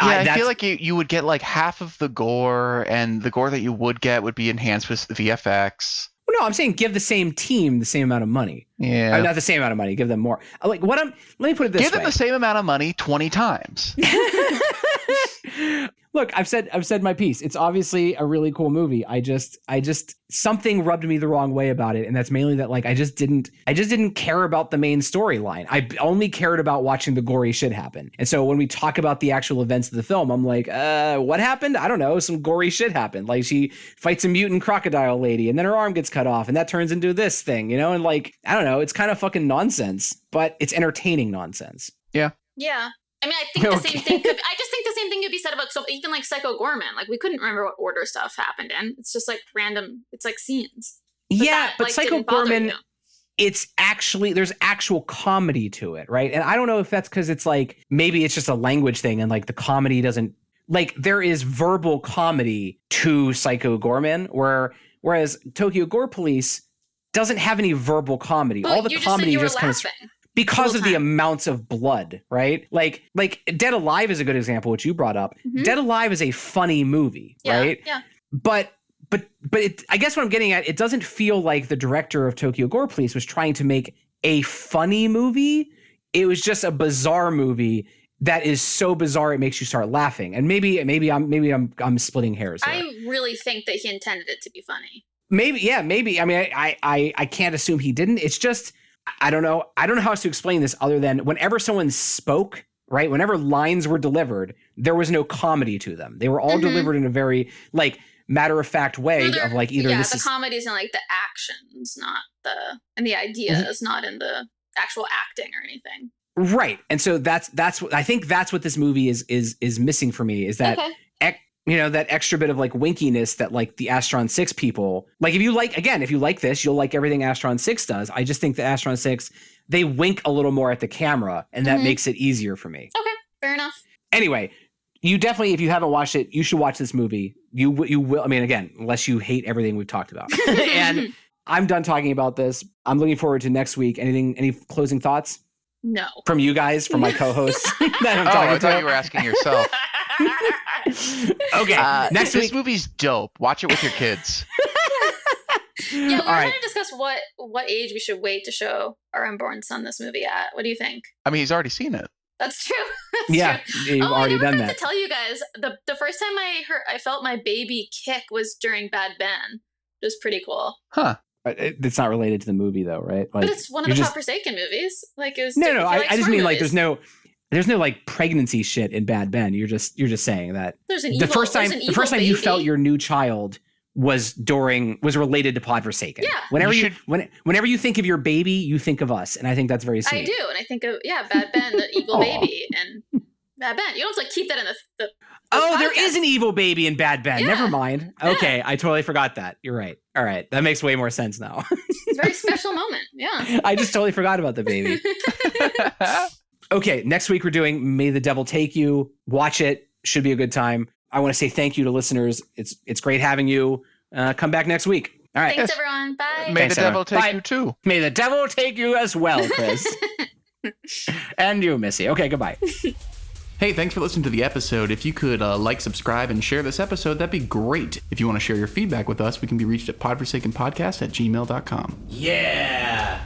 Yeah, I, that's- feel like you, you would get like half of the gore, and the gore that you would get would be enhanced with VFX. No, I'm saying give the same team the same amount of money. Yeah. Uh, not the same amount of money, give them more. Uh, Like, what I'm, let me put it this Give way. Give them the same amount of money 20 times. [laughs] [laughs] Look, I've said I've said my piece. It's obviously a really cool movie. I just I just something rubbed me the wrong way about it and that's mainly that like I just didn't I just didn't care about the main storyline. I only cared about watching the gory shit happen. And so when we talk about the actual events of the film, I'm like, "Uh, what happened? I don't know. Some gory shit happened. Like she fights a mutant crocodile lady and then her arm gets cut off and that turns into this thing, you know? And like, I don't know, it's kind of fucking nonsense, but it's entertaining nonsense. Yeah. Yeah. I mean, I think the same thing could. [laughs] I just think the same thing could be said about so even like Psycho Goreman. Like we couldn't remember what order stuff happened in. It's just like random. It's like scenes. But yeah, that, but like, Psycho Goreman you. it's actually there's actual comedy to it, right? And I don't know if that's because it's like maybe it's just a language thing and like the comedy doesn't like there is verbal comedy to Psycho Goreman, where whereas Tokyo Gore Police doesn't have any verbal comedy. But All the comedy just, said you just were comes laughing. Because of the amounts of blood, right? Like like Dead Alive is a good example, which you brought up. Mhm. Dead Alive is a funny movie, Yeah, right? Yeah. but but but it, I guess what I'm getting at, it doesn't feel like the director of Tokyo Gore Police was trying to make a funny movie. It was just a bizarre movie that is so bizarre it makes you start laughing. And maybe maybe I'm maybe I'm I'm splitting hairs here. I really think that he intended it to be funny. maybe yeah maybe. I mean I I I can't assume he didn't. It's just I don't know. I don't know how else to explain this other than whenever someone spoke. Right, whenever lines were delivered, there was no comedy to them. They were all Mhm. delivered in a very like matter of fact way Well, of like either yeah, the is comedy's in like the actions, not the and the ideas, not in the actual acting or anything. Right. And so that's that's what I think that's what this movie is is is missing for me is that okay. Ec- you know that extra bit of like winkiness that like the Astron 6 people like if you like again if you like this you'll like everything Astron 6 does. I just think the Astron 6 they wink a little more at the camera and that Mhm. makes it easier for me. Okay fair enough. Anyway, you definitely if you haven't watched it, you should watch this movie. You you will I mean again, unless you hate everything we've talked about. [laughs] and I'm done talking about this. I'm looking forward to next week. Anything any closing thoughts no. from you guys from my [laughs] co-hosts [laughs] that I'm Oh, talking I thought to? you were asking yourself. [laughs] okay, Uh, next this week. movie's dope. Watch it with your kids. [laughs] Yeah, we were All right. trying to discuss what what age we should wait to show our unborn son this movie at. What do you think? I mean, he's already seen it. That's true. [laughs] That's yeah, true. you've oh, already I never done got that. to tell you guys the the first time I heard I felt my baby kick was during Bad Ben. It was pretty cool. Huh. It's not related to the movie though, right? Like, but it's one of the just- top Forsaken movies. Like it was. No, if no, I, like I just horror mean like there's no there's no like pregnancy shit in Bad Ben. You're just you're just saying that There's an the evil, first time the first evil time you felt your new child was during was related to Pod Forsaken. Yeah. Whenever You you, when, whenever you think of your baby, you think of us, and I think that's very sweet. I do, and I think of yeah, Bad Ben, the evil [laughs] baby, and Bad Ben. You don't have to keep that in the. the Oh, there podcast. is an evil baby in Bad Ben. Yeah. Never mind. Okay, I totally forgot that. You're right. All right, that makes way more sense now. it's a very [laughs] special moment. Yeah. I just totally forgot about the baby. [laughs] Okay, next week we're doing May the Devil Take You. Watch it. Should be a good time. I want to say thank you to listeners. It's it's great having you. Uh, come back next week. All right. Thanks, everyone. Bye. May Thanks, the devil everyone. take Bye. you too. May the devil take you as well, Chris. [laughs] and you, Missy. Okay, goodbye. [laughs] Hey, thanks for listening to the episode. If you could uh, like, subscribe, and share this episode, that'd be great. If you want to share your feedback with us, we can be reached at podforsakenpodcast at gmail.com. Yeah.